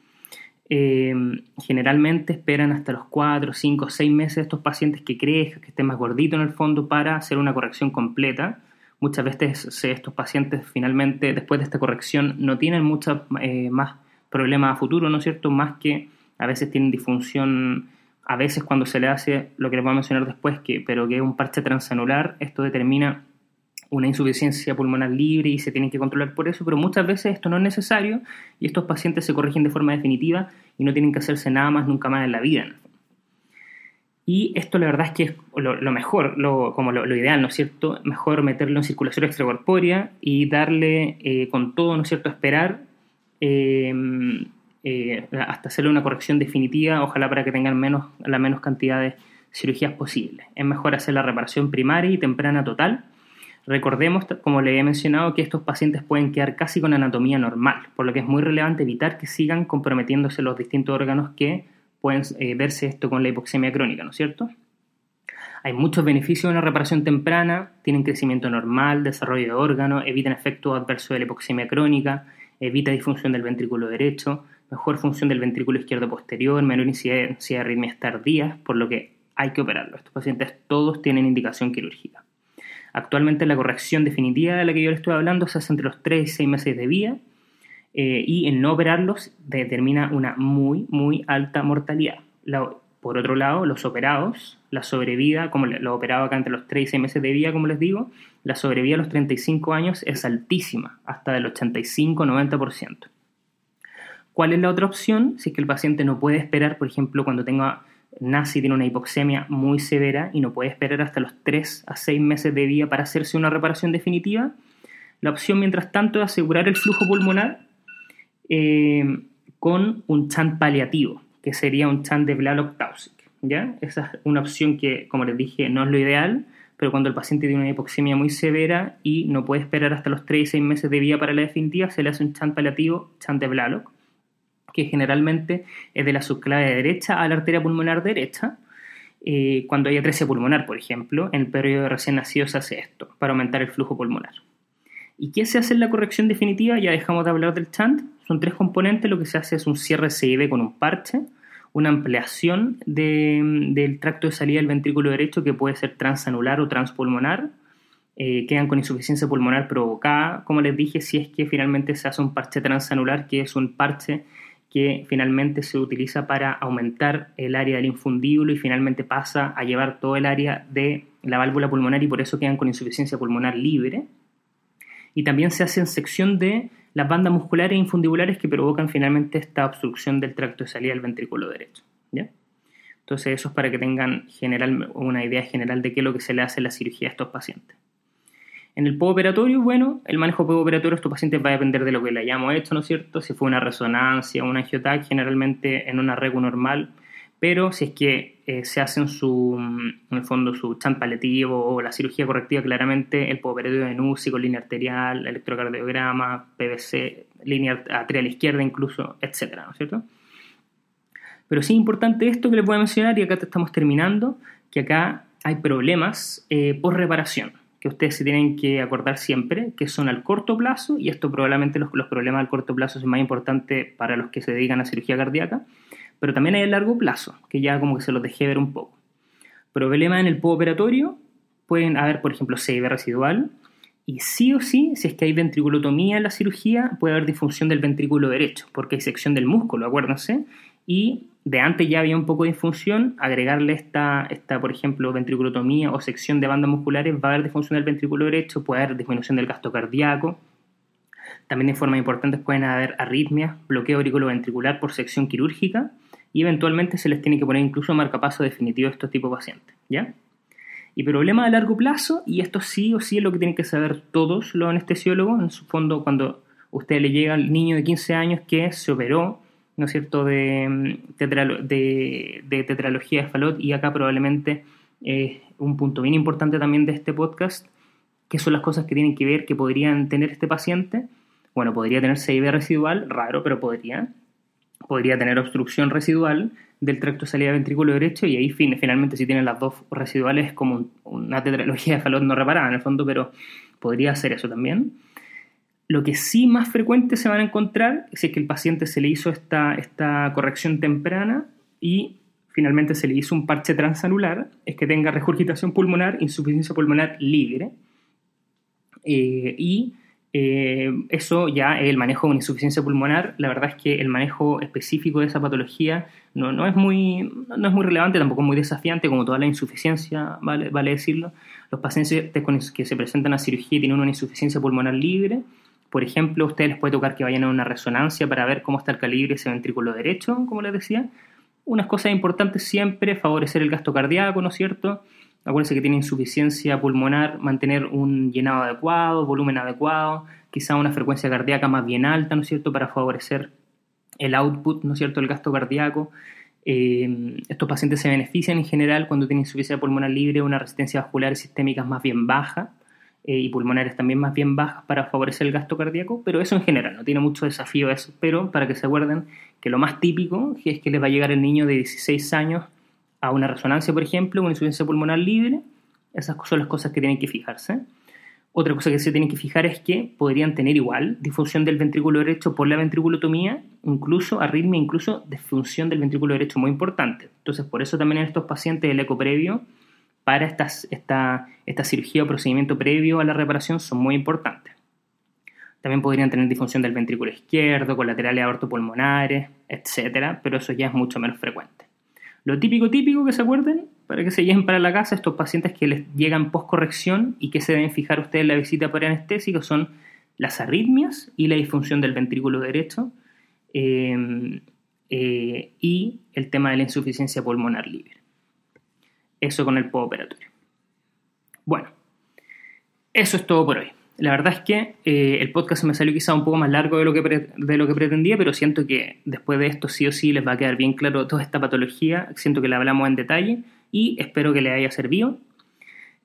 em, generalmente esperan hasta los 4, 5, 6 meses estos pacientes que crezcan, que estén más gorditos en el fondo para hacer una corrección completa. Muchas veces estos pacientes finalmente después de esta corrección no tienen mucha eh, más problemas a futuro, ¿no es cierto? Más que a veces tienen disfunción a veces cuando se le hace lo que les voy a mencionar después, que, pero que es un parche transanular, esto determina una insuficiencia pulmonar libre y se tienen que controlar por eso, pero muchas veces esto no es necesario y estos pacientes se corrigen de forma definitiva y no tienen que hacerse nada más nunca más en la vida. Y esto la verdad es que es lo, mejor, como lo, ideal, ¿no es cierto? Mejor meterlo en circulación extracorpórea y darle eh, con todo, ¿no es cierto?, esperar eh, eh, hasta hacerle una corrección definitiva, ojalá para que tengan menos, la menos cantidad de cirugías posibles. Es mejor hacer la reparación primaria y temprana total. Recordemos, como le he mencionado, que estos pacientes pueden quedar casi con anatomía normal, por lo que es muy relevante evitar que sigan comprometiéndose los distintos órganos que pueden eh, verse esto con la hipoxemia crónica, ¿no es cierto? Hay muchos beneficios de una reparación temprana, tienen crecimiento normal, desarrollo de órganos, evitan efectos adversos de la hipoxemia crónica, evita disfunción del ventrículo derecho, mejor función del ventrículo izquierdo posterior, menor incidencia de arritmias tardías, por lo que hay que operarlo. Estos pacientes todos tienen indicación quirúrgica. Actualmente la corrección definitiva de la que yo les estoy hablando se hace entre los 3 y 6 meses de vida eh, y el no operarlos determina una muy, muy alta mortalidad. por otro lado, los operados, la sobrevida, como lo operado acá entre los 3 y 6 meses de vida, como les digo, la sobrevida a los 35 años es altísima, hasta del 85-90%. ¿Cuál es la otra opción? Si es que el paciente no puede esperar, por ejemplo, cuando tenga nace y tiene una hipoxemia muy severa y no puede esperar hasta los 3 a 6 meses de vida para hacerse una reparación definitiva, la opción mientras tanto es asegurar el flujo pulmonar eh, con un chant paliativo, que sería un chant de Blalock Taussig. ¿ya? Esa es una opción que, como les dije, no es lo ideal, pero cuando el paciente tiene una hipoxemia muy severa y no puede esperar hasta los 3 y 6 meses de vida para la definitiva, se le hace un chant paliativo, chant de Blalock que generalmente es de la subclave derecha a la arteria pulmonar derecha. Eh, cuando hay atresia pulmonar, por ejemplo, en el periodo de recién nacido se hace esto, para aumentar el flujo pulmonar. ¿Y qué se hace en la corrección definitiva? Ya dejamos de hablar del chant. Son tres componentes. Lo que se hace es un cierre CIB con un parche, una ampliación del tracto de salida del ventrículo derecho que puede ser transanular o transpulmonar. Eh, quedan con insuficiencia pulmonar provocada, como les dije, si es que finalmente se hace un parche transanular, que es un parche que finalmente se utiliza para aumentar el área del infundíbulo y finalmente pasa a llevar todo el área de la válvula pulmonar y por eso quedan con insuficiencia pulmonar libre. Y también se hace en sección de las bandas musculares e infundibulares que provocan finalmente esta obstrucción del tracto de salida del ventrículo derecho. ¿ya? Entonces eso es para que tengan una idea general de qué es lo que se le hace en la cirugía a estos pacientes. En el postoperatorio, bueno, el manejo postoperatorio a estos pacientes va a depender de lo que le hayamos hecho, ¿no es cierto? Si fue una resonancia una angiotac, generalmente en una regu normal, pero si es que eh, se hace en, su, en el fondo su chant paliativo o la cirugía correctiva, claramente el postoperatorio de NUCI con línea arterial, electrocardiograma, PVC, línea arterial izquierda incluso, etcétera, ¿no es cierto? Pero sí es importante esto que les voy a mencionar y acá estamos terminando, que acá hay problemas eh, por reparación que ustedes se tienen que acordar siempre, que son al corto plazo, y esto probablemente los, los problemas al corto plazo son más importantes para los que se dedican a cirugía cardíaca, pero también hay el largo plazo, que ya como que se los dejé ver un poco. Problemas en el postoperatorio pueden haber, por ejemplo, CIB residual, y sí o sí, si es que hay ventriculotomía en la cirugía, puede haber disfunción del ventrículo derecho, porque hay sección del músculo, acuérdense, y de antes ya había un poco de disfunción, agregarle esta, esta, por ejemplo, ventriculotomía o sección de bandas musculares, va a haber disfunción del ventrículo derecho, puede haber disminución del gasto cardíaco. También de forma importante pueden haber arritmias, bloqueo auriculoventricular por sección quirúrgica y eventualmente se les tiene que poner incluso marcapaso definitivo a estos tipos de pacientes, ¿ya? Y problema a largo plazo, y esto sí o sí es lo que tienen que saber todos los anestesiólogos, en su fondo cuando usted le llega al niño de 15 años que se operó ¿no es cierto?, de, de, tetralogía de Falot y acá probablemente eh, un punto bien importante también de este podcast, que son las cosas que tienen que ver que podrían tener este paciente. Bueno, podría tener CIB residual, raro, pero podría. Podría tener obstrucción residual del tracto de salida ventrículo derecho y ahí finalmente si tienen las dos residuales es como una tetralogía de Falot no reparada en el fondo, pero podría ser eso también. Lo que sí más frecuente se van a encontrar es que el paciente se le hizo esta, esta corrección temprana y finalmente se le hizo un parche transanular, es que tenga regurgitación pulmonar, insuficiencia pulmonar libre. Eh, y eh, eso ya es el manejo de una insuficiencia pulmonar. La verdad es que el manejo específico de esa patología no, no, es, muy, no es muy relevante, tampoco es muy desafiante, como toda la insuficiencia, vale, vale decirlo. Los pacientes que se presentan a cirugía tienen una insuficiencia pulmonar libre por ejemplo, a ustedes les puede tocar que vayan a una resonancia para ver cómo está el calibre ese ventrículo derecho, como les decía. Unas cosas importantes siempre, favorecer el gasto cardíaco, ¿no es cierto? Acuérdense que tiene insuficiencia pulmonar, mantener un llenado adecuado, volumen adecuado, quizá una frecuencia cardíaca más bien alta, ¿no es cierto?, para favorecer el output, ¿no es cierto?, el gasto cardíaco. Eh, estos pacientes se benefician en general cuando tienen insuficiencia pulmonar libre, una resistencia vascular sistémica más bien baja eh, y pulmonares también más bien bajas para favorecer el gasto cardíaco, pero eso en general, no tiene mucho desafío eso, pero para que se acuerden que lo más típico es que les va a llegar el niño de 16 años a una resonancia, por ejemplo, una insuficiencia pulmonar libre, esas son las cosas que tienen que fijarse. Otra cosa que se tienen que fijar es que podrían tener igual difusión del ventrículo derecho por la ventriculotomía, incluso arritmia, incluso disfunción del ventrículo derecho, muy importante. Entonces, por eso también en estos pacientes el eco previo para esta, esta cirugía o procedimiento previo a la reparación son muy importantes. También podrían tener disfunción del ventrículo izquierdo, colaterales aortopulmonares, etc. Pero eso ya es mucho menos frecuente. Lo típico, típico que se acuerden, para que se lleven para la casa estos pacientes que les llegan post corrección y que se deben fijar ustedes en la visita por anestésico son las arritmias y la disfunción del ventrículo derecho em, eh, y el tema de la insuficiencia pulmonar libre. Eso con el postoperatorio. Bueno, eso es todo por hoy. La verdad es que eh, el podcast me salió quizá un poco más largo de lo, que de lo que pretendía, pero siento que después de esto sí o sí les va a quedar bien claro toda esta patología. Siento que la hablamos en detalle y espero que les haya servido.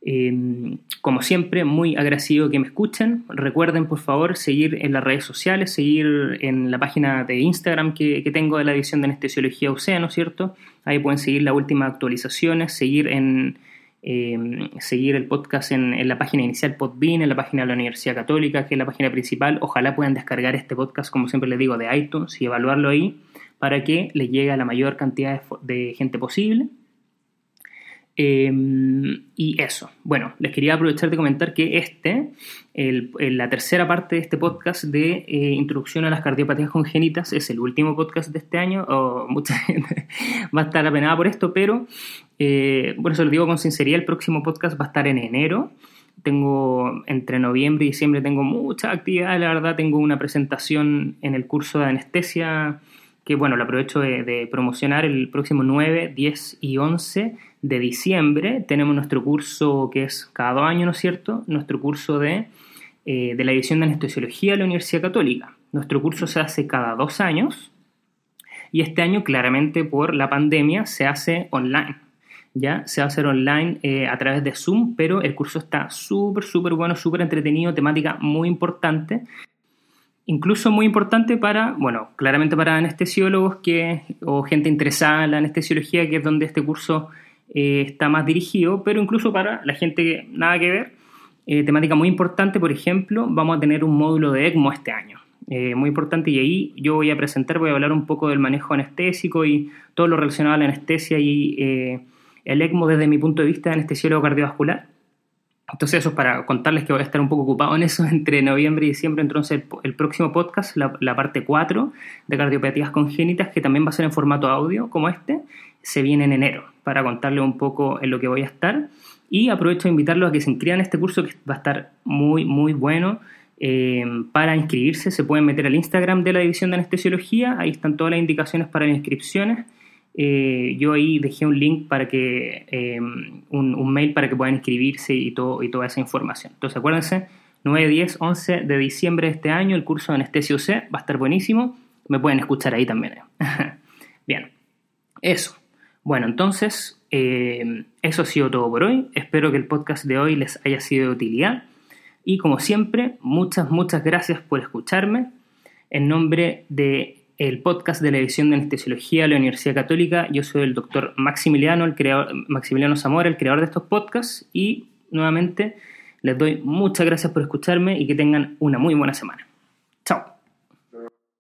Em, como siempre, muy agradecido que me escuchen. Recuerden, por favor, seguir en las redes sociales, seguir en la página de Instagram que, tengo de la edición de Anestesiología Océano, ¿cierto? Ahí pueden seguir las últimas actualizaciones, seguir en Em, seguir el podcast en, la página inicial Podbean, en la página de la Universidad Católica, que es la página principal. Ojalá puedan descargar este podcast, como siempre les digo, de iTunes y evaluarlo ahí para que les llegue a la mayor cantidad de gente posible. Em, y eso. Bueno, les quería aprovechar de comentar que este, la tercera parte de este podcast de eh, Introducción a las Cardiopatías Congénitas, es el último podcast de este año. O mucha gente va a estar apenada por esto, pero eh, bueno, se lo digo con sinceridad, el próximo podcast va a estar en enero. Tengo entre noviembre y diciembre tengo mucha actividad, la verdad, tengo una presentación en el curso de anestesia que bueno, lo aprovecho de, promocionar el próximo 9, 10 y 11 de diciembre. Tenemos nuestro curso que es cada dos años, ¿no es cierto? Nuestro curso de, eh, de la edición de anestesiología de la Universidad Católica. Nuestro curso se hace cada dos años y este año claramente por la pandemia se hace online. Ya se va a hacer online eh, a través de Zoom, pero el curso está súper, súper bueno, súper entretenido, temática muy importante incluso muy importante para, bueno, claramente para anestesiólogos que, o gente interesada en la anestesiología, que es donde este curso eh, está más dirigido, pero incluso para la gente que nada que ver. Eh, temática muy importante, por ejemplo, vamos a tener un módulo de ECMO este año. Eh, muy importante y ahí yo voy a presentar, voy a hablar un poco del manejo anestésico y todo lo relacionado a la anestesia y el ECMO desde mi punto de vista de anestesiólogo cardiovascular. Entonces eso es para contarles que voy a estar un poco ocupado en eso entre noviembre y diciembre. Entonces el, próximo podcast, la, parte 4 de cardiopatías congénitas, que también va a ser en formato audio como este, se viene en enero para contarles un poco en lo que voy a estar. Y aprovecho de invitarlos a que se inscriban a este curso que va a estar muy, muy bueno. Eh, para inscribirse se pueden meter al Instagram de la División de Anestesiología, ahí están todas las indicaciones para las inscripciones. Eh, yo ahí dejé un link para que, em, un, mail para que puedan inscribirse y, todo, y toda esa información. Entonces acuérdense, 9, 10, 11 de diciembre de este año, el curso de anestesia UC va a estar buenísimo. Me pueden escuchar ahí también. ¿eh? Bien, eso. Bueno, entonces, em, eso ha sido todo por hoy. Espero que el podcast de hoy les haya sido de utilidad. Y como siempre, muchas, muchas gracias por escucharme. En nombre de el podcast de la edición de anestesiología de la Universidad Católica. Yo soy el doctor Maximiliano, el creador, Maximiliano Zamora, el creador de estos podcasts y nuevamente les doy muchas gracias por escucharme y que tengan una muy buena semana.